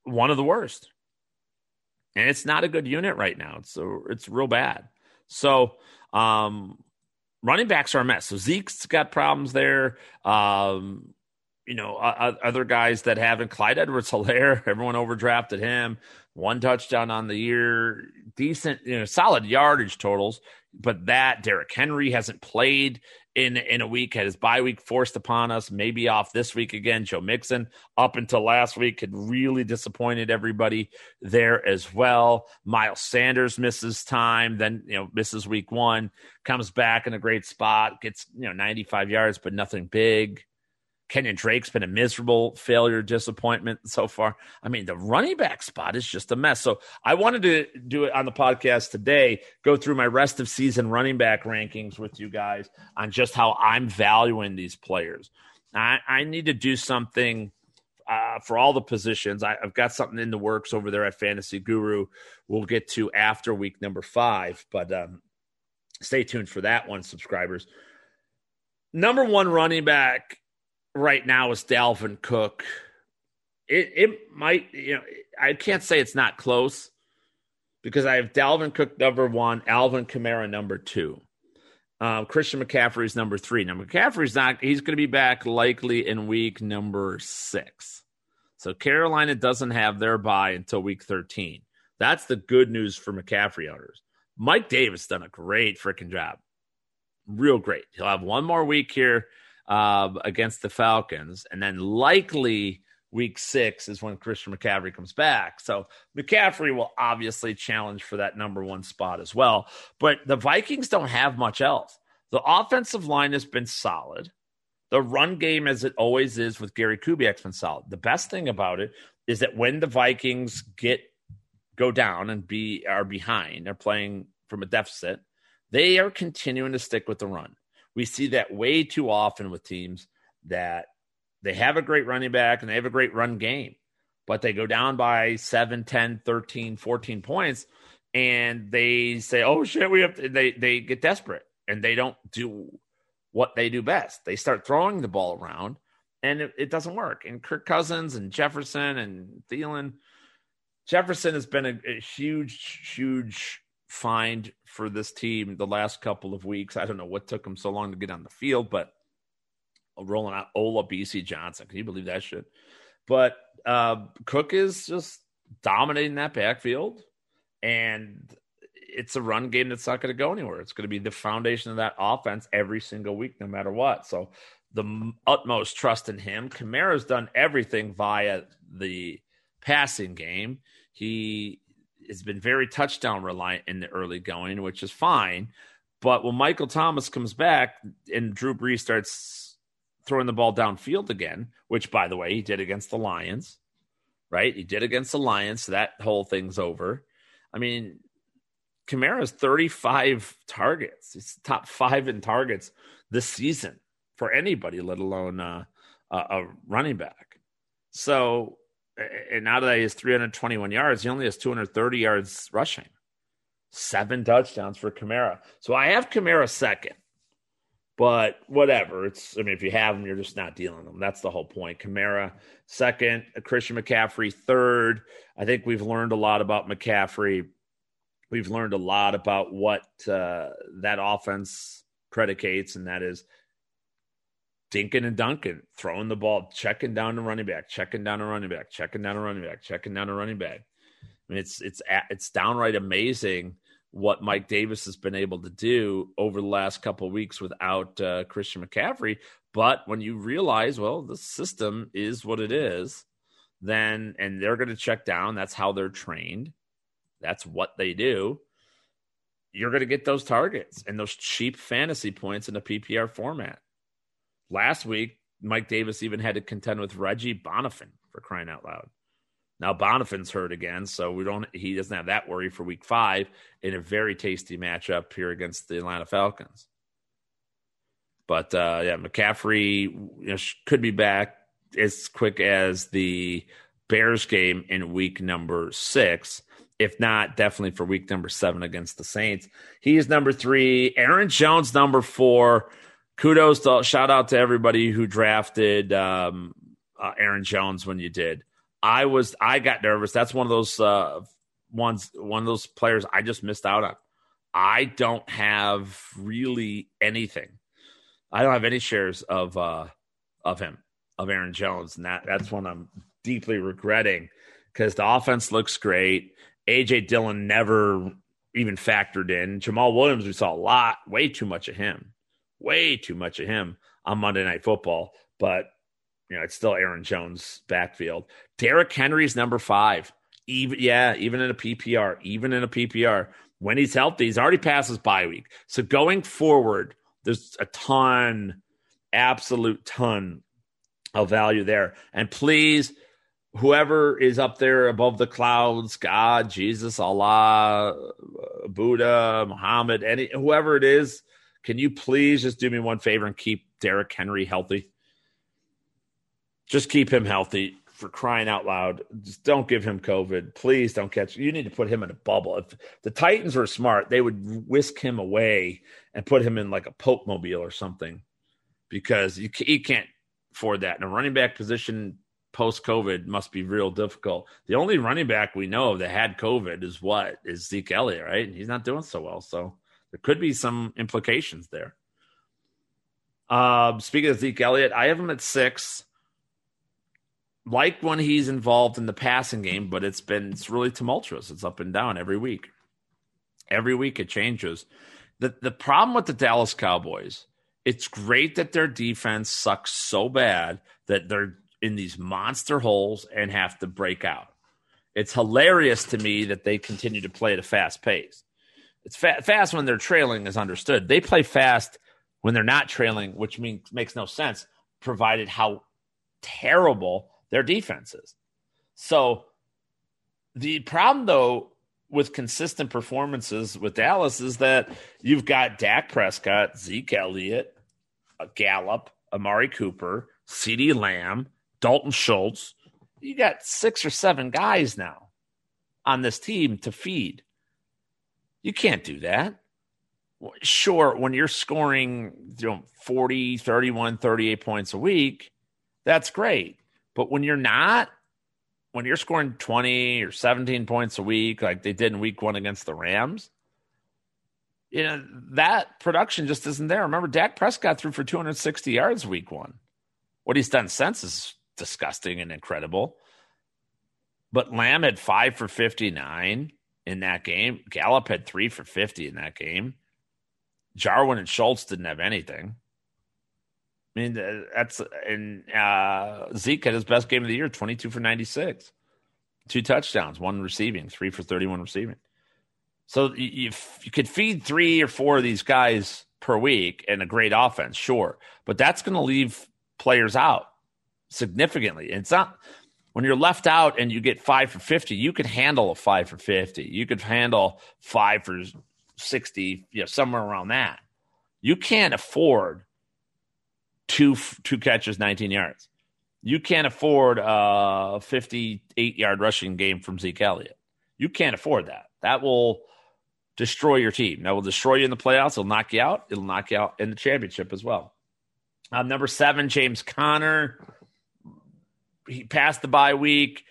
one of the worst and it's not a good unit right now. It's a, it's real bad. So um, running backs are a mess. So Zeke's got problems there. Um, you know, uh, other guys that haven't. Clyde Edwards-Helaire, [LAUGHS] everyone overdrafted him. One touchdown on the year, decent, you know, solid yardage totals. But that Derrick Henry hasn't played in in a week, had his bye week forced upon us, maybe off this week again. Joe Mixon, up until last week, had really disappointed everybody there as well. Miles Sanders misses time, then you know misses week one, comes back in a great spot, gets you know 95 yards, but nothing big. Kenyan Drake's been a miserable failure, disappointment so far. I mean, the running back spot is just a mess. So I wanted to do it on the podcast today, go through my rest of season running back rankings with you guys on just how I'm valuing these players. I, I need to do something uh, for all the positions. I, I've got something in the works over there at Fantasy Guru. We'll get to after week number five, but um, stay tuned for that one, subscribers. Number one running back right now is Dalvin Cook. It it might you know I can't say it's not close because I have Dalvin Cook number one, Alvin Kamara number two. Um, Christian McCaffrey is number three. Now McCaffrey's not; he's going to be back likely in week number six. So Carolina doesn't have their bye until week thirteen. That's the good news for McCaffrey owners. Mike Davis done a great freaking job, real great. He'll have one more week here uh, against the Falcons, and then likely week six is when Christian McCaffrey comes back. So McCaffrey will obviously challenge for that number one spot as well. But the Vikings don't have much else. The offensive line has been solid. The run game, as it always is with Gary Kubiak's been solid. The best thing about it is that when the Vikings get go down and be are behind, they're playing from a deficit, they are continuing to stick with the run. We see that way too often with teams that they have a great running back and they have a great run game, but they go down by 7, 10, 13, 14 points and they say, "Oh shit, we have to, they they get desperate and they don't do what they do best. They start throwing the ball around and it, it doesn't work. And Kirk Cousins and Jefferson and Thielen Jefferson has been a, a huge huge find for this team the last couple of weeks. I don't know what took him so long to get on the field, but rolling out Olabisi Johnson. Can you believe that shit? But uh, Cook is just dominating that backfield, and it's a run game that's not going to go anywhere. It's going to be the foundation of that offense every single week, no matter what. So the utmost trust in him. Kamara's done everything via the passing game. He has been very touchdown reliant in the early going, which is fine. But when Michael Thomas comes back and Drew Brees starts throwing the ball downfield again, which by the way he did against the Lions, right? He did against the Lions, so that whole thing's over. I mean, Kamara's 35 targets. He's top five in targets this season for anybody, let alone uh, a running back. So, and now that he has 321 yards, he only has 230 yards rushing. Seven touchdowns for Kamara. So I have Kamara second. But whatever. It's I mean, if you have them, you're just not dealing them. That's the whole point. Kamara second, Christian McCaffrey third. I think we've learned a lot about McCaffrey. We've learned a lot about what uh, that offense predicates, and that is Dinkin and Duncan throwing the ball, checking down the running back, checking down a running back, checking down a running back, checking down a running back. I mean, it's it's it's downright amazing what Mike Davis has been able to do over the last couple weeks without uh, Christian McCaffrey. But when you realize, well, the system is what it is, then and they're going to check down. That's how they're trained. That's what they do. You're going to get those targets and those cheap fantasy points in a PPR format. Last week, Mike Davis even had to contend with Reggie Bonnafon for crying out loud. Now Bonnafon's hurt again, so we don't. He doesn't have that worry for Week Five in a very tasty matchup here against the Atlanta Falcons. But uh, yeah, McCaffrey you know, could be back as quick as the Bears game in Week Number Six. If not, definitely for Week Number Seven against the Saints. He is number three. Aaron Jones number four. Kudos to shout out to everybody who drafted um, uh, Aaron Jones when you did I was I got nervous. That's one of those uh, ones one of those players I just missed out on. I don't have really anything. I don't have any shares of uh, of him of Aaron Jones, and that that's one I'm deeply regretting because the offense looks great. AJ Dillon never even factored in. Jamaal Williams, we saw a lot, way too much of him, way too much of him on Monday Night Football. But you know, it's still Aaron Jones backfield. Derrick Henry's number five. Even yeah, even in a PPR, even in a PPR, when he's healthy, he's already past his bye week. So going forward, there's a ton, absolute ton of value there. And please, whoever is up there above the clouds, God, Jesus, Allah, Buddha, Muhammad, any whoever it is, can you please just do me one favor and keep Derrick Henry healthy? Just keep him healthy for crying out loud. Just don't give him COVID. Please don't catch. You need to put him in a bubble. If the Titans were smart, they would whisk him away and put him in like a Pope mobile or something because you, you can't afford that. And a running back position post COVID must be real difficult. The only running back we know that had COVID is what is Zeke Elliott, right? And he's not doing so well. So there could be some implications there. Uh, speaking of Zeke Elliott, I have him at six like when he's involved in the passing game, but it's been it's really tumultuous. It's up and down every week. Every week it changes. The the problem with the Dallas Cowboys, it's great that their defense sucks so bad that they're in these monster holes and have to break out. It's hilarious to me that they continue to play at a fast pace. It's fa- fast when they're trailing is understood. They play fast when they're not trailing, which means makes no sense provided how terrible their defenses. So the problem, though, with consistent performances with Dallas is that you've got Dak Prescott, Zeke Elliott, Gallup, Amari Cooper, CeeDee Lamb, Dalton Schultz. you got six or seven guys now on this team to feed. You can't do that. Sure, when you're scoring you know, 40, 31, 38 points a week, that's great. But when you're not, when you're scoring 20 or 17 points a week, like they did in week one against the Rams, you know, that production just isn't there. Remember, Dak Prescott threw for 260 yards week one. What he's done since is disgusting and incredible. But Lamb had five for 59 in that game. Gallup had three for 50 in that game. Jarwin and Schultz didn't have anything. I mean, that's and uh, Zeke had his best game of the year, 22 for 96, two touchdowns, one receiving, three for 31 receiving. So you, you could feed three or four of these guys per week and a great offense, sure, but that's going to leave players out significantly. It's not when you're left out and you get five for 50, you could handle a five for 50. You could handle five for 60, you know, somewhere around that. You can't afford two two catches, 19 yards. You can't afford a 58 yard rushing game from Zeke Elliott. You can't afford that. That will destroy your team. That will destroy you in the playoffs. It'll knock you out. It'll knock you out in the championship as well. Uh, number seven, James Conner. He passed the bye week.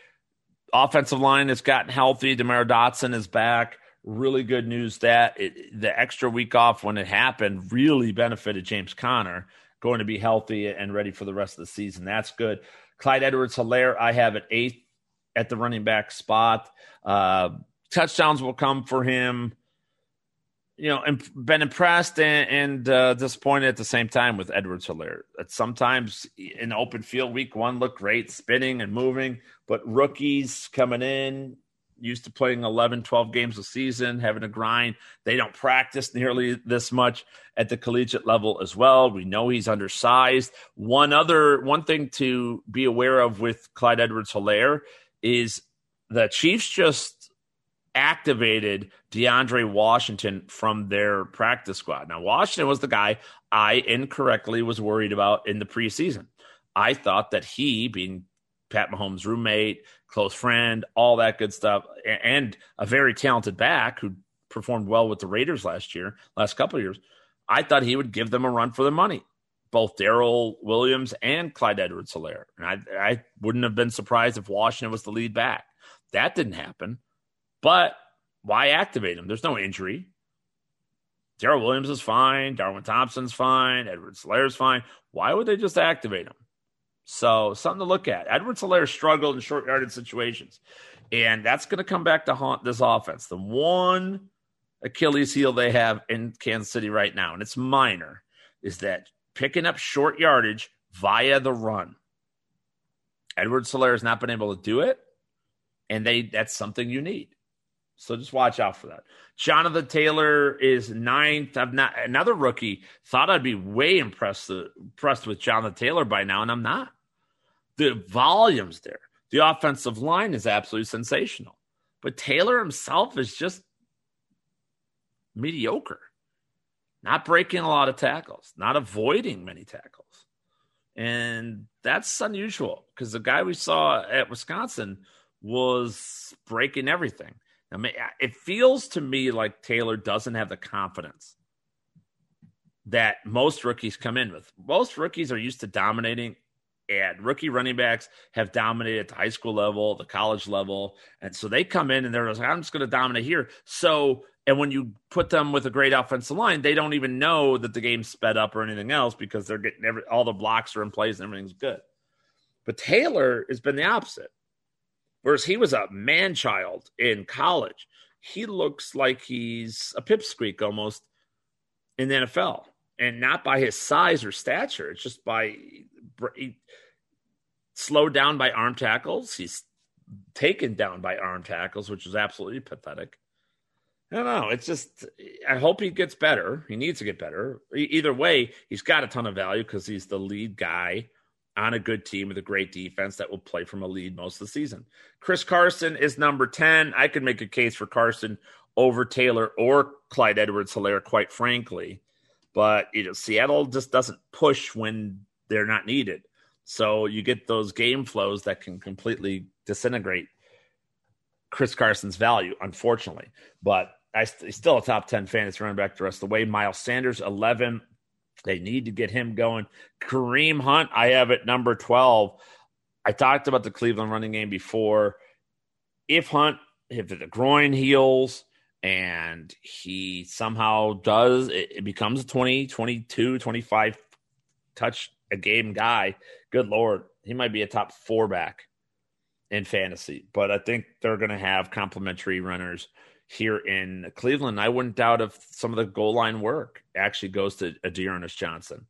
Offensive line has gotten healthy. Demar Dotson is back. Really good news that it, the extra week off when it happened really benefited James Conner going to be healthy and ready for the rest of the season. That's good. Clyde Edwards Helaire, I have at eighth at the running back spot. Uh, touchdowns will come for him you know, been impressed and, and uh, disappointed at the same time with Edwards Helaire. That sometimes in open field, week one looked great, spinning and moving, but rookies coming in, used to playing 11, 12 games a season, having a grind. They don't practice nearly this much at the collegiate level as well. We know he's undersized. One other, one thing to be aware of with Clyde Edwards Helaire is the Chiefs just activated DeAndre Washington from their practice squad. Now, Washington was the guy I incorrectly was worried about in the preseason. I thought that he, being Pat Mahomes' roommate, close friend, all that good stuff, and a very talented back who performed well with the Raiders last year, last couple of years, I thought he would give them a run for their money. Both Darrel Williams and Clyde Edwards Helaire. And I, I wouldn't have been surprised if Washington was the lead back. That didn't happen. But why activate him? There's no injury. Darrel Williams is fine. Darwin Thompson's fine. Edward Helaire's fine. Why would they just activate him? So something to look at. Edwards Helaire struggled in short yarded situations, and that's going to come back to haunt this offense. The one Achilles heel they have in Kansas City right now, and it's minor, is that picking up short yardage via the run. Edwards Helaire has not been able to do it, and they that's something you need. So just watch out for that. Jonathan Taylor is ninth. I've not another rookie. Thought I'd be way impressed impressed with Jonathan Taylor by now, and I'm not. The volumes there. The offensive line is absolutely sensational. But Taylor himself is just mediocre. Not breaking a lot of tackles, not avoiding many tackles. And that's unusual because the guy we saw at Wisconsin was breaking everything. I mean, it feels to me like Taylor doesn't have the confidence that most rookies come in with. Most rookies are used to dominating, and rookie running backs have dominated at the high school level, the college level. And so they come in and they're like, I'm just going to dominate here. So, and when you put them with a great offensive line, they don't even know that the game's sped up or anything else because they're getting every, all the blocks are in place and everything's good. But Taylor has been the opposite. Whereas he was a man child in college. He looks like he's a pipsqueak almost in the NFL. And not by his size or stature. It's just by slowed down by arm tackles. He's taken down by arm tackles, which is absolutely pathetic. I don't know. It's just, I hope he gets better. He needs to get better. Either way, he's got a ton of value because he's the lead guy on a good team with a great defense that will play from a lead most of the season. Chris Carson is number 10. I could make a case for Carson over Taylor or Clyde Edwards Helaire, quite frankly. But you know, Seattle just doesn't push when they're not needed. So you get those game flows that can completely disintegrate Chris Carson's value, unfortunately. But I st- still a top 10 fantasy running back the rest of the way. Miles Sanders, 11. They need to get him going. Kareem Hunt, I have at number 12. I talked about the Cleveland running game before. If Hunt, if the groin heals and he somehow does, it, it becomes a 20, 22, 25 touch a game guy, good Lord, he might be a top four back in fantasy. But I think they're going to have complementary runners here in Cleveland. I wouldn't doubt if some of the goal line work actually goes to a D'Ernest Johnson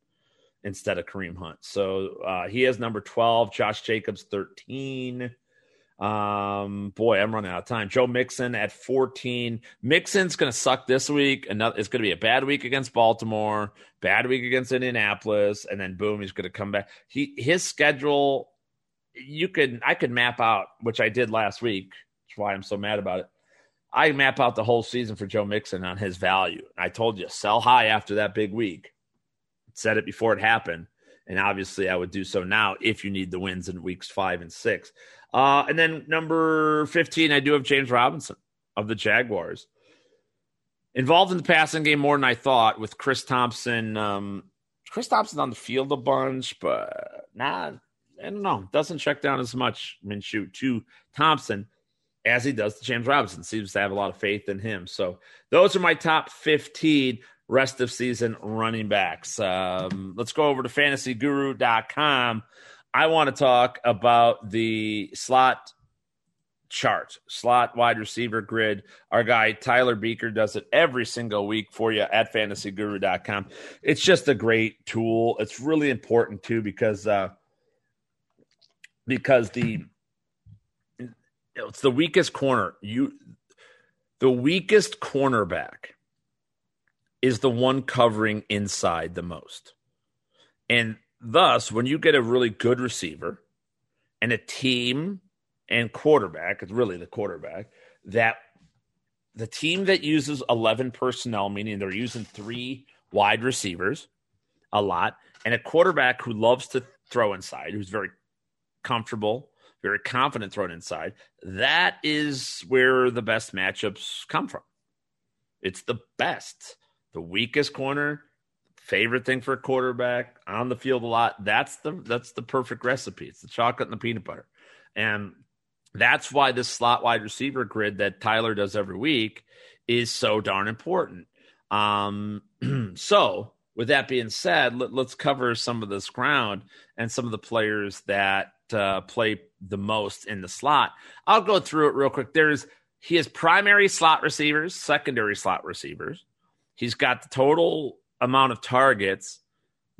instead of Kareem Hunt. So uh, he has number 12, Josh Jacobs 13. Um, boy, I'm running out of time. Joe Mixon at 14. Mixon's going to suck this week. Another, it's going to be a bad week against Baltimore, bad week against Indianapolis, and then boom, he's going to come back. He his schedule, you could I could map out, which I did last week. That's why I'm so mad about it. I map out the whole season for Joe Mixon on his value. I told you sell high after that big week. Said it before it happened. And obviously, I would do so now if you need the wins in weeks five and six. Uh, and then number 15, I do have James Robinson of the Jaguars. Involved in the passing game more than I thought with Chris Thompson. Um, Chris Thompson on the field a bunch, but nah, I don't know. Doesn't check down as much, Minshew, to Thompson as he does to James Robinson. Seems to have a lot of faith in him. So those are my top 15 rest of season running backs. Um, let's go over to fantasyguru.com. I want to talk about the slot chart, slot wide receiver grid. Our guy Tyler Beaker does it every single week for you at fantasyguru.com. It's just a great tool. It's really important too because uh because the it's the weakest corner. You the weakest cornerback is the one covering inside the most. And thus, when you get a really good receiver and a team and quarterback, it's really the quarterback, that the team that uses 11 personnel, meaning they're using three wide receivers a lot, and a quarterback who loves to throw inside, who's very comfortable, very confident throwing inside, that is where the best matchups come from. It's the best the weakest corner, favorite thing for a quarterback on the field a lot. That's the that's the perfect recipe. It's the chocolate and the peanut butter. And that's why this slot wide receiver grid that Tyler does every week is so darn important. Um, [CLEARS THROAT] so, with that being said, let, us cover some of this ground and some of the players that uh, play the most in the slot. I'll go through it real quick. There's he has primary slot receivers, secondary slot receivers, He's got the total amount of targets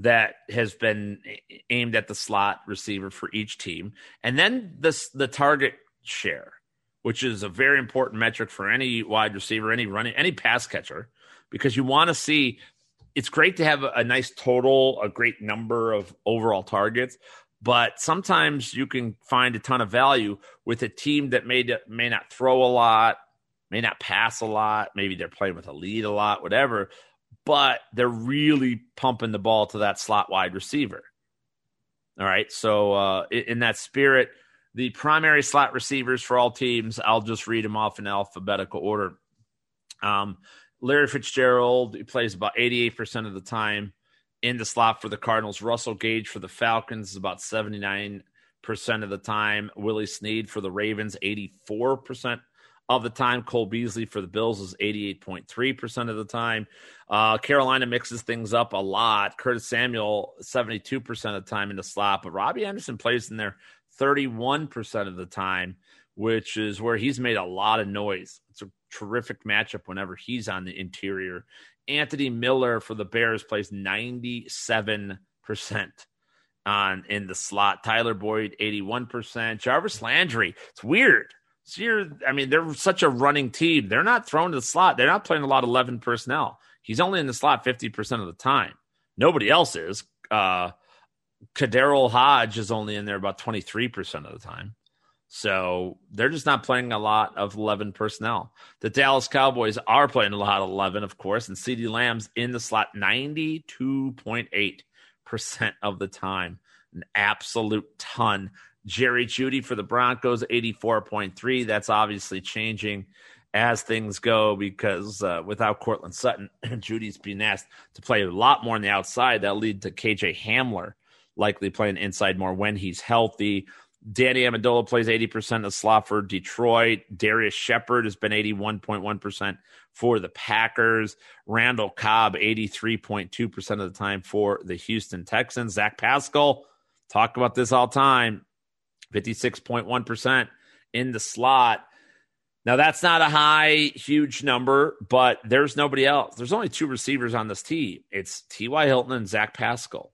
that has been aimed at the slot receiver for each team, and then the the target share, which is a very important metric for any wide receiver, any running, any pass catcher, because you want to see. It's great to have a, a nice total, a great number of overall targets, but sometimes you can find a ton of value with a team that may may not throw a lot may not pass a lot. Maybe they're playing with a lead a lot, whatever, but they're really pumping the ball to that slot wide receiver. All right. So, uh, in that spirit, the primary slot receivers for all teams, I'll just read them off in alphabetical order. Um, Larry Fitzgerald, he plays about 88% of the time in the slot for the Cardinals. Russell Gage for the Falcons is about 79% of the time. Willie Snead for the Ravens, 84% of the time. Cole Beasley for the Bills is 88.3% of the time. Uh, Carolina mixes things up a lot. Curtis Samuel, 72% of the time in the slot, but Robbie Anderson plays in there 31% of the time, which is where he's made a lot of noise. It's a terrific matchup whenever he's on the interior. Anthony Miller for the Bears plays 97% on in the slot. Tyler Boyd, 81%. Jarvis Landry, it's weird. So you're, I mean, they're such a running team. They're not thrown to the slot. They're not playing a lot of 11 personnel. He's only in the slot 50% of the time. Nobody else is. Uh, KhaDarel Hodge is only in there about 23% of the time. So they're just not playing a lot of 11 personnel. The Dallas Cowboys are playing a lot of 11, of course, and CeeDee Lamb's in the slot 92.8% of the time. an absolute ton. Jerry Jeudy for the Broncos, 84.3. That's obviously changing as things go because uh, without Courtland Sutton, [CLEARS THROAT] Jeudy's being asked to play a lot more on the outside. That'll lead to KJ Hamler likely playing inside more when he's healthy. Danny Amendola plays 80% of the slot for Detroit. Darrius Shepherd has been 81.1% for the Packers. Randall Cobb, 83.2% of the time for the Houston Texans. Zach Pascal, talk about this all time, 56.1% in the slot. Now, that's not a high, huge number, but there's nobody else. There's only two receivers on this team. It's T.Y. Hilton and Zach Pascal.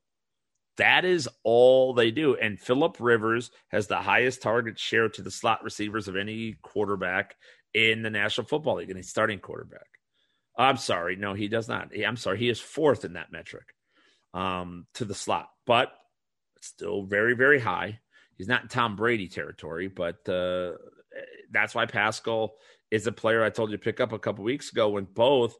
That is all they do. And Philip Rivers has the highest target share to the slot receivers of any quarterback in the National Football League, and he's starting quarterback. I'm sorry. No, he does not. I'm sorry. He is fourth in that metric um, to the slot, but still very, very high. He's not Tom Brady territory, but uh, that's why Pascal is a player I told you to pick up a couple weeks ago when both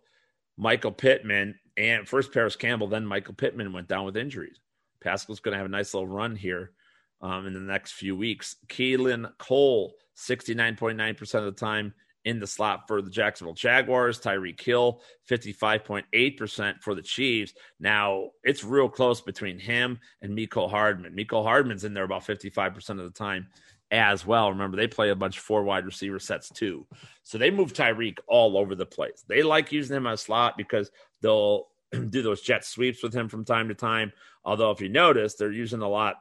Michael Pittman and first Parris Campbell, then Michael Pittman went down with injuries. Pascal's going to have a nice little run here um, in the next few weeks. Keelan Cole, 69.9% of the time in the slot for the Jacksonville Jaguars. Tyreek Hill, 55.8% for the Chiefs. Now, it's real close between him and Mecole Hardman. Mecole Hardman's in there about 55% of the time as well. Remember, they play a bunch of four wide receiver sets too. So they move Tyreek all over the place. They like using him as a slot because they'll [CLEARS THROAT] do those jet sweeps with him from time to time. Although, if you notice, they're using a lot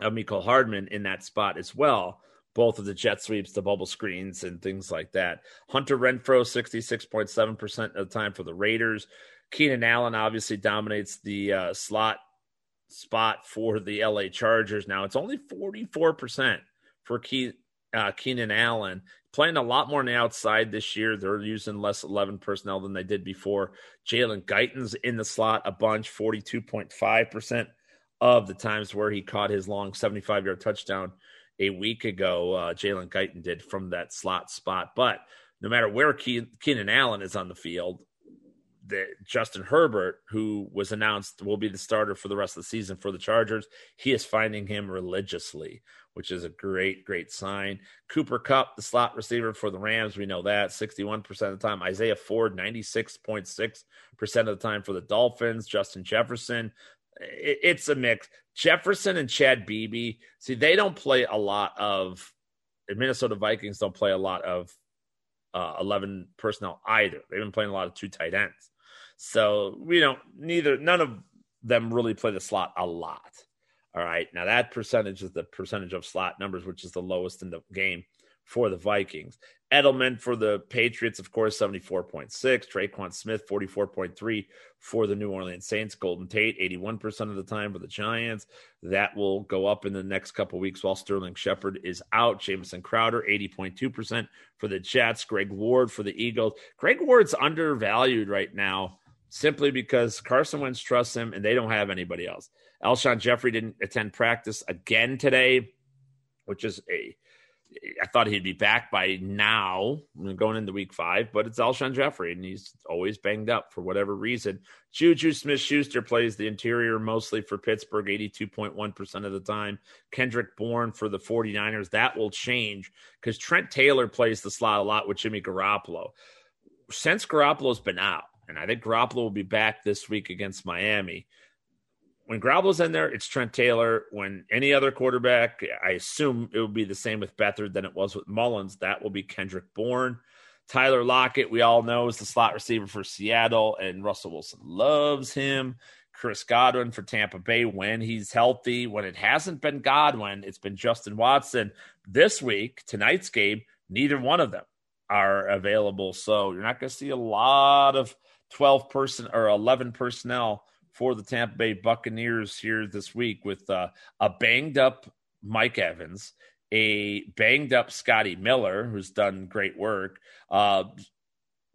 of Mecole Hardman in that spot as well. Both of the jet sweeps, the bubble screens, and things like that. Hunter Renfrow, 66.7% of the time for the Raiders. Keenan Allen obviously dominates the uh, slot spot for the LA Chargers. Now it's only 44% for Ke- uh, Keenan Allen playing a lot more on the outside this year. They're using less 11 personnel than they did before. Jalen Guyton's in the slot a bunch, 42.5% of the times where he caught his long 75 yard touchdown a week ago. Uh, Jalen Guyton did from that slot spot. But no matter where Ke- Keenan Allen is on the field, that Justin Herbert, who was announced will be the starter for the rest of the season for the Chargers, he is finding him religiously, which is a great, great sign. Cooper Kupp, the slot receiver for the Rams, we know that 61% of the time. Isaiah Ford, 96.6% of the time for the Dolphins. Justin Jefferson, it's a mix. Jefferson and Chad Beebe, see, they don't play a lot of, Minnesota Vikings don't play a lot of uh, 11 personnel either. They've been playing a lot of two tight ends. So we don't neither none of them really play the slot a lot. All right. Now that percentage is the percentage of slot numbers, which is the lowest in the game for the Vikings. Edelman for the Patriots, of course, 74.6. Tre'Quan Smith, 44.3 for the New Orleans Saints. Golden Tate, 81% of the time for the Giants. That will go up in the next couple weeks while Sterling Shepard is out. Jamison Crowder, 80.2% for the Jets. Greg Ward for the Eagles. Greg Ward's undervalued right now simply because Carson Wentz trusts him and they don't have anybody else. Alshon Jeffery didn't attend practice again today, which is a I thought he'd be back by now, going into week five, but it's Alshon Jeffrey, and he's always banged up for whatever reason. Juju Smith Schuster plays the interior mostly for Pittsburgh, 82.1% of the time. Kendrick Bourne for the 49ers. That will change because Trent Taylor plays the slot a lot with Jimmy Garoppolo. Since Garoppolo's been out, and I think Garoppolo will be back this week against Miami when Garoppolo's in there, it's Trent Taylor. When any other quarterback, I assume it will be the same with Beathard than it was with Mullens. That will be Kendrick Bourne. Tyler Lockett, we all know, is the slot receiver for Seattle, and Russell Wilson loves him. Chris Godwin for Tampa Bay when he's healthy. When it hasn't been Godwin, it's been Justin Watson. This week, tonight's game, neither one of them are available. So you're not going to see a lot of 12 person or 11 personnel for the Tampa Bay Buccaneers here this week with uh, a banged up Mike Evans, a banged up Scotty Miller, who's done great work. Uh,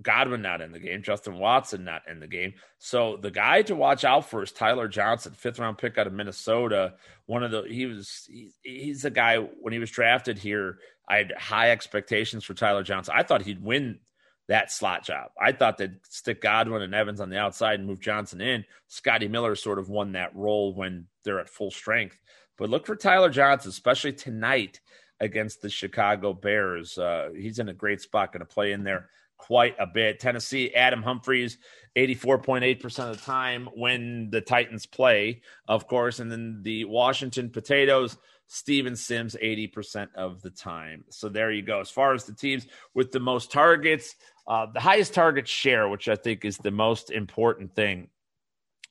Godwin not in the game, Justin Watson not in the game. So the guy to watch out for is Tyler Johnson, fifth round pick out of Minnesota. One of the he was he, he's a guy when he was drafted here. I had high expectations for Tyler Johnson. I thought he'd win that slot job. I thought they'd stick Godwin and Evans on the outside and move Johnson in. Scotty Miller sort of won that role when they're at full strength. But look for Tyler Johnson, especially tonight against the Chicago Bears. Uh, he's in a great spot, going to play in there quite a bit. Tennessee, Adam Humphries, 84.8% of the time when the Titans play, of course. And then the Washington Potatoes, Steven Sims, 80% of the time. So there you go. As far as the teams with the most targets, uh, the highest target share, which I think is the most important thing.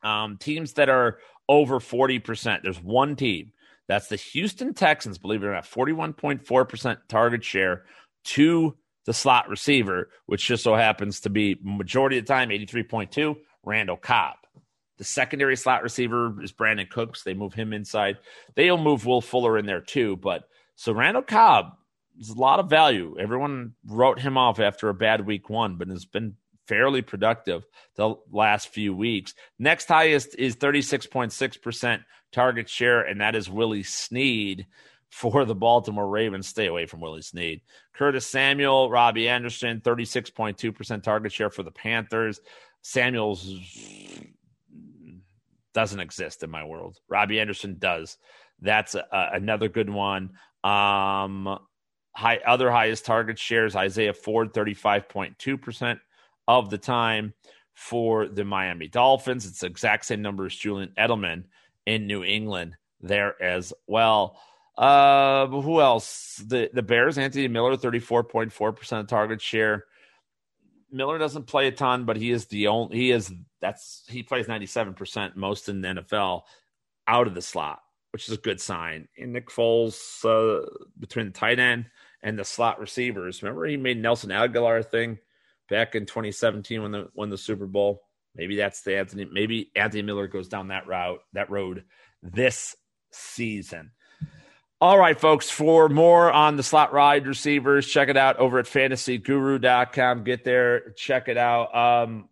Um, teams that are over 40%. There's one team. That's the Houston Texans, believe it or not, 41.4% target share to the slot receiver, which just so happens to be majority of the time 83.2, Randall Cobb. The secondary slot receiver is Brandin Cooks. They move him inside. They'll move Will Fuller in there too. But so Randall Cobb is a lot of value. Everyone wrote him off after a bad week one, but has been fairly productive the last few weeks. Next highest is 36.6% target share, and that is Willie Snead for the Baltimore Ravens. Stay away from Willie Snead. Curtis Samuel, Robbie Anderson, 36.2% target share for the Panthers. Samuels doesn't exist in my world. Robbie Anderson does. That's a, a, another good one. Um, high other highest target shares Isaiah Ford 35.2% of the time for the Miami Dolphins. It's the exact same number as Julian Edelman in New England there as well. Uh, who else? The the Bears, Anthony Miller, 34.4% target share. Miller doesn't play a ton, but he is the only he is that's he plays 97% most in the NFL out of the slot, which is a good sign. And Nick Foles uh, between the tight end and the slot receivers. Remember he made Nelson Agholor thing back in 2017 when the won the Super Bowl. Maybe that's the Anthony. Maybe Anthony Miller goes down that route, that road this season. All right, folks, for more on the slot ride receivers, check it out over at fantasyguru.com. Get there, check it out. Um,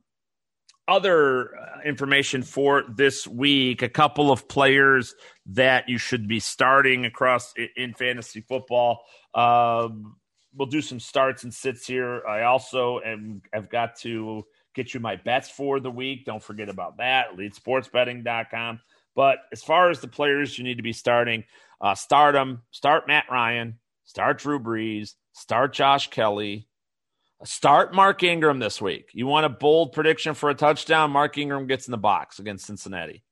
other uh, information for this week a couple of players that you should be starting across in fantasy football. Um, we'll do some starts and sits here. I also am, have got to get you my bets for the week. Don't forget about that. EliteSportsBetting.com. But as far as the players you need to be starting, uh, start them. Start Matt Ryan. Start Drew Brees. Start Josh Kelley. Start Mark Ingram this week. You want a bold prediction for a touchdown? Mark Ingram gets in the box against Cincinnati.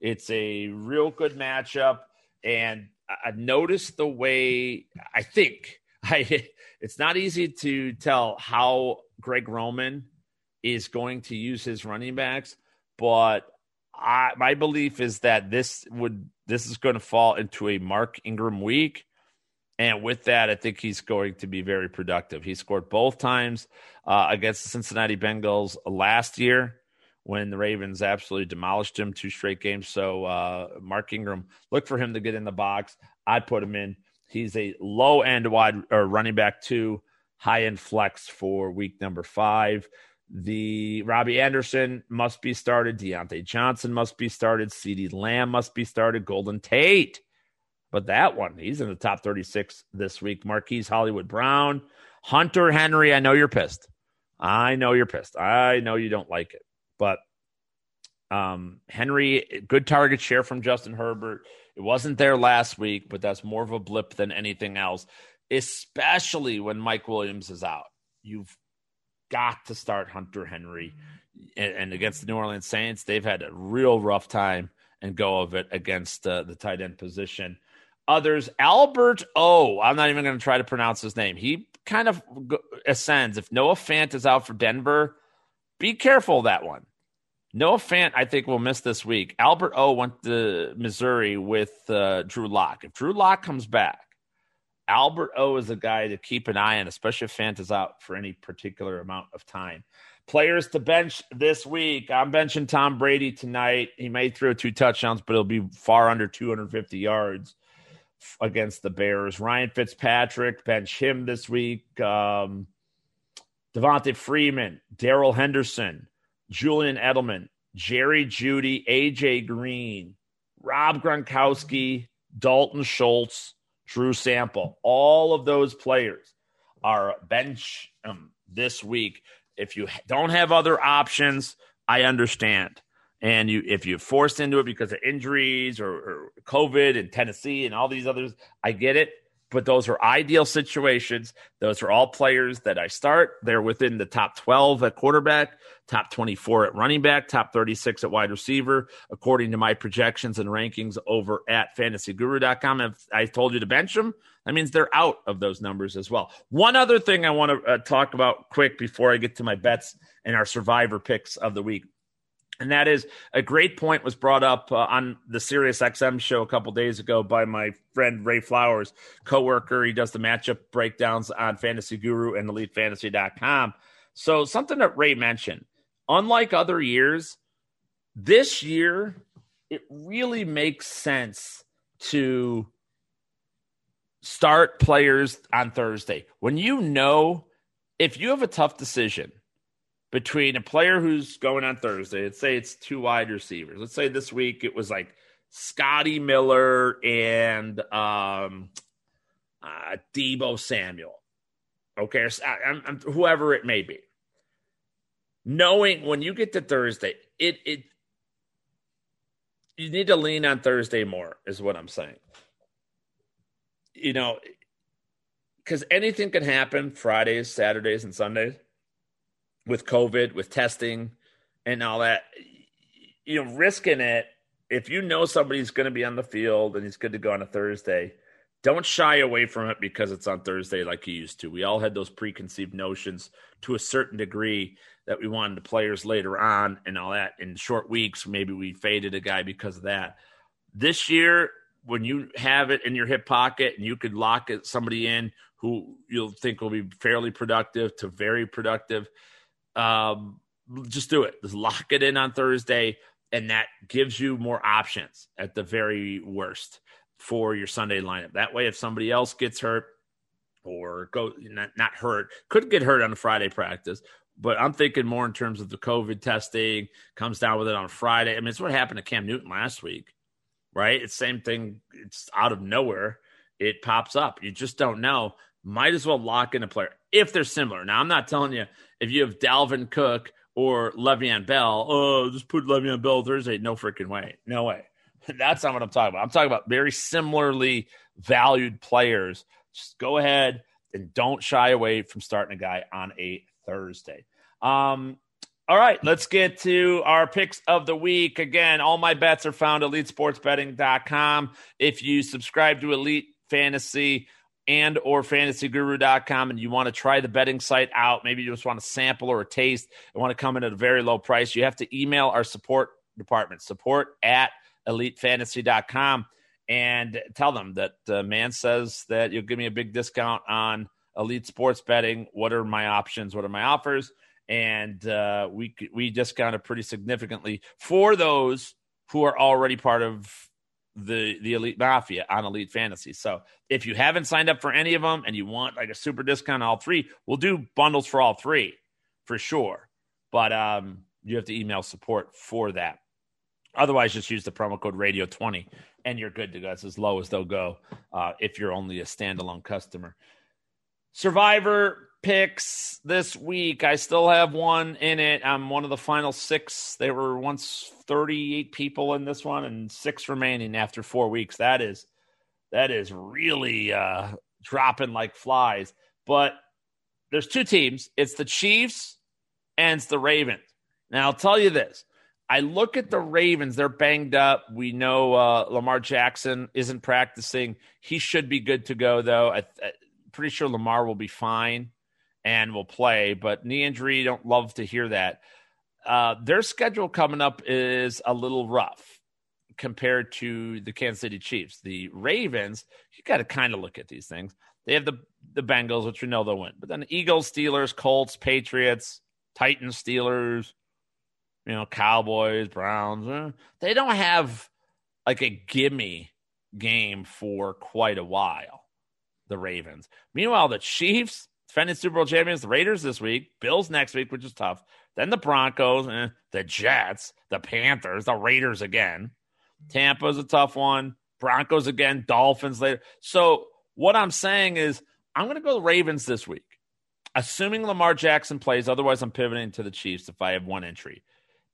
It's a real good matchup. And I noticed the way I think [LAUGHS] I it's not easy to tell how Greg Roman is going to use his running backs, but I, my belief is that this would this is going to fall into a Mark Ingram week. And with that, I think he's going to be very productive. He scored both times uh, against the Cincinnati Bengals last year when the Ravens absolutely demolished him two straight games. So, uh, Mark Ingram, look for him to get in the box. I'd put him in. He's a low end wide or running back two, high end flex for week number five. The Robbie Anderson must be started. Diontae Johnson must be started. CeeDee Lamb must be started. Golden Tate. But that one, he's in the top 36 this week. Marquise Hollywood Brown. Hunter Henry, I know you're pissed. I know you're pissed. I know you don't like it. But um, Henry, good target share from Justin Herbert. It wasn't there last week, but that's more of a blip than anything else, especially when Mike Williams is out. You've got to start Hunter Henry. And, and, against the New Orleans Saints, they've had a real rough time and go of it against uh, the tight end position. Others, Albert O. I'm not even going to try to pronounce his name. He kind of ascends. If Noah Fant is out for Denver, be careful that one. Noah Fant, I think, will miss this week. Albert O went to Missouri with uh, Drew Lock. If Drew Lock comes back, Albert O is a guy to keep an eye on, especially if Fant is out for any particular amount of time. Players to bench this week. I'm benching Tom Brady tonight. He may throw two touchdowns, but it'll be far under 250 yards against the Bears. Ryan Fitzpatrick, bench him this week. Um, Devonta Freeman, Darrell Henderson, Julian Edelman, Jerry Jeudy, AJ Green, Rob Gronkowski, Dalton Schultz, Drew Sample. All of those players are bench um, this week. If you don't have other options, I understand. And you, if you're forced into it because of injuries or, or COVID in Tennessee and all these others, I get it but those are ideal situations. Those are all players that I start. They're within the top 12 at quarterback, top 24 at running back, top 36 at wide receiver, according to my projections and rankings over at fantasyguru.com. If I told you to bench them, that means they're out of those numbers as well. One other thing I want to uh, talk about quick before I get to my bets and our survivor picks of the week. And that is a great point was brought up uh, on the Sirius XM show a couple days ago by my friend Ray Flowers, coworker. He does the matchup breakdowns on Fantasy Guru and EliteFantasy.com. So something that Ray mentioned, unlike other years, this year it really makes sense to start players on Thursday when you know if you have a tough decision – between a player who's going on Thursday, let's say it's two wide receivers. Let's say this week it was like Scotty Miller and um, uh, Deebo Samuel. Okay, I'm, I'm, whoever it may be. Knowing when you get to Thursday, it it you need to lean on Thursday more, is what I'm saying. You know, because anything can happen Fridays, Saturdays, and Sundays with COVID, with testing and all that, you know, risking it. If you know somebody's going to be on the field and he's good to go on a Thursday, don't shy away from it because it's on Thursday like you used to. We all had those preconceived notions to a certain degree that we wanted the players later on and all that. In short weeks, maybe we faded a guy because of that. This year, when you have it in your hip pocket and you could lock somebody in who you'll think will be fairly productive to very productive – um, just do it. Just lock it in on Thursday, and that gives you more options at the very worst for your Sunday lineup. That way, if somebody else gets hurt or go not, not hurt, could get hurt on a Friday practice. But I'm thinking more in terms of the COVID testing comes down with it on Friday. I mean, it's what happened to Cam Newton last week, right? It's same thing. It's out of nowhere. It pops up. You just don't know. Might as well lock in a player if they're similar. Now, I'm not telling you if you have Dalvin Cook or Le'Veon Bell, oh, just put Le'Veon Bell Thursday. No freaking way. No way. [LAUGHS] That's not what I'm talking about. I'm talking about very similarly valued players. Just go ahead and don't shy away from starting a guy on a Thursday. Um, all right, let's get to our picks of the week. Again, all my bets are found at elitesportsbetting.com. If you subscribe to Elite Fantasy, and or fantasyguru.com and you want to try the betting site out maybe you just want a sample or a taste and want to come in at a very low price you have to email our support department support at elitefantasy.com and tell them that uh, Mans says that you'll give me a big discount on elite sports betting. What are my options? What are my offers? And uh, we we discount it pretty significantly for those who are already part of the the elite mafia on elite fantasy. So if you haven't signed up for any of them and you want like a super discount on all three we'll do bundles for all three for sure. But um you have to email support for that. Otherwise just use the promo code radio 20 and you're good to go. It's as low as they'll go uh, if you're only a standalone customer. Survivor picks this week. I still have one in it. I'm one of the final six. There were once 38 people in this one and six remaining after four weeks. That is that is really uh, dropping like flies. But there's two teams. It's the Chiefs and it's the Ravens. Now I'll tell you this. I look at the Ravens, they're banged up. We know uh, Lamar Jackson isn't practicing. He should be good to go, though. I, am pretty sure Lamar will be fine and will play, but knee injury, don't love to hear that. Uh, their schedule coming up is a little rough compared to the Kansas City Chiefs. The Ravens, you got to kind of look at these things. They have the the Bengals, which we know they'll win, but then the Eagles, Steelers, Colts, Patriots, Titans, Steelers, you know, Cowboys, Browns. Eh, they don't have like a gimme game for quite a while. The Ravens. Meanwhile, the Chiefs, defending Super Bowl champions, the Raiders this week, Bills next week, which is tough. Then the Broncos, eh, the Jets, the Panthers, the Raiders again. Tampa's a tough one. Broncos again, Dolphins later. So what I'm saying is I'm going to go Ravens this week. assuming Lamar Jackson plays. Otherwise, I'm pivoting to the Chiefs if I have one entry.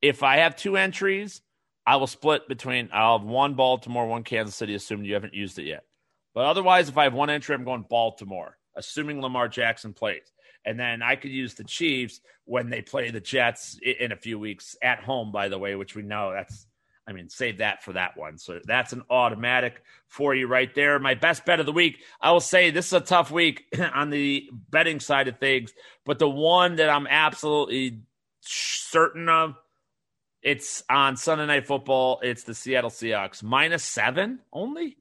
If I have two entries, I will split between I'll have one Baltimore, one Kansas City, assuming you haven't used it yet. But otherwise, if I have one entry, I'm going Baltimore, assuming Lamar Jackson plays. And then I could use the Chiefs when they play the Jets in a few weeks at home, by the way, which we know that's, I mean, save that for that one. So that's an automatic for you right there. My best bet of the week. I will say this is a tough week [CLEARS THROAT] on the betting side of things, but the one that I'm absolutely certain of, it's on Sunday Night Football. It's the Seattle Seahawks minus seven only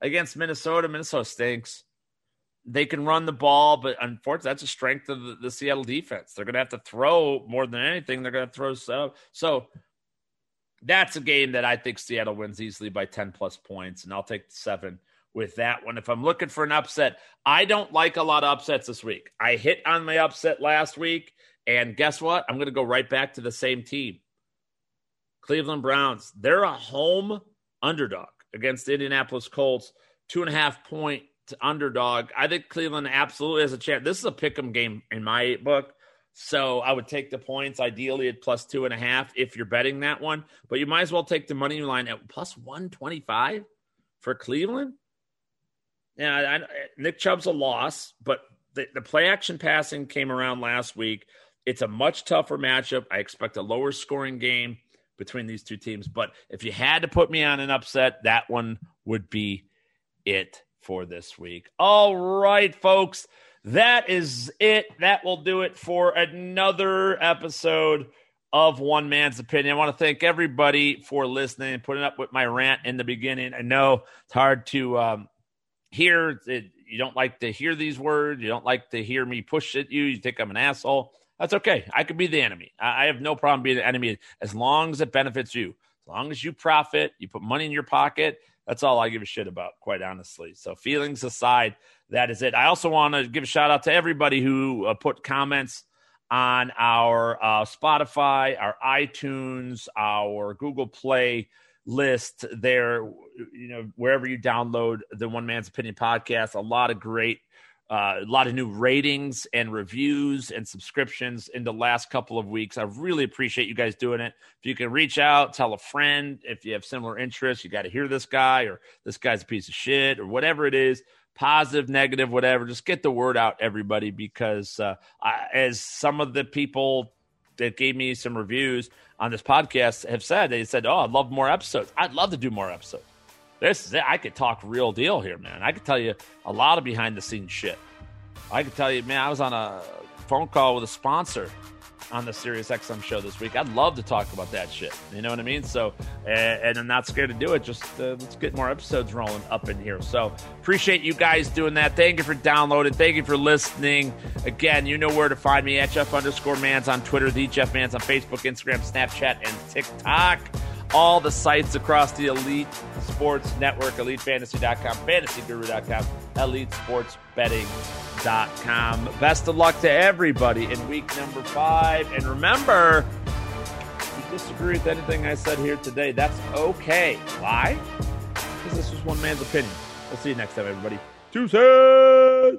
against Minnesota. Minnesota stinks. They can run the ball, but unfortunately, that's a strength of the, the Seattle defense. They're going to have to throw more than anything. They're going to throw so. So that's a game that I think Seattle wins easily by 10 plus points, and I'll take seven with that one. If I'm looking for an upset, I don't like a lot of upsets this week. I hit on my upset last week, and guess what? I'm going to go right back to the same team. Cleveland Browns. They're a home underdog against the Indianapolis Colts, two and a half point underdog. I think Cleveland absolutely has a chance. This is a pick 'em game in my book. So I would take the points ideally at plus two and a half if you're betting that one. But you might as well take the money line at plus 125 for Cleveland. Yeah, I, Nick Chubb's a loss, but the, the play action passing came around last week. It's a much tougher matchup. I expect a lower scoring game between these two teams. But if you had to put me on an upset, that one would be it for this week. All right, folks. That is it. That will do it for another episode of One Man's Opinion. I want to thank everybody for listening and putting up with my rant in the beginning. I know it's hard to um, hear. It, you don't like to hear these words. You don't like to hear me push at you. You think I'm an asshole. That's okay. I could be the enemy. I have no problem being the enemy as long as it benefits you. As long as you profit, you put money in your pocket. That's all I give a shit about, quite honestly. So, feelings aside, that is it. I also want to give a shout out to everybody who uh, put comments on our uh, Spotify, our iTunes, our Google Play list there, you know, wherever you download the One Man's Opinion podcast. A lot of great uh, a lot of new ratings and reviews and subscriptions in the last couple of weeks. I really appreciate you guys doing it. If you can reach out, tell a friend if you have similar interests, you got to hear this guy or this guy's a piece of shit or whatever it is, positive, negative, whatever. Just get the word out, everybody, because uh, I, as some of the people that gave me some reviews on this podcast have said, they said, "Oh, I'd love more episodes. I'd love to do more episodes." This is it. I could talk real deal here, man. I could tell you a lot of behind the scenes shit. I could tell you, man, I was on a phone call with a sponsor on the Sirius XM show this week. I'd love to talk about that shit. You know what I mean? So, and, I'm not scared to do it. Just uh, let's get more episodes rolling up in here. So, appreciate you guys doing that. Thank you for downloading. Thank you for listening. Again, you know where to find me at Jeff underscore Mans on Twitter, the Jeff Mans on Facebook, Instagram, Snapchat, and TikTok all the sites across the Elite Sports Network, EliteFantasy.com, FantasyGuru.com, EliteSportsBetting.com. Best of luck to everybody in week number five. And remember, if you disagree with anything I said here today, that's okay. Why? Because this was one man's opinion. We'll see you next time, everybody. Tuesday!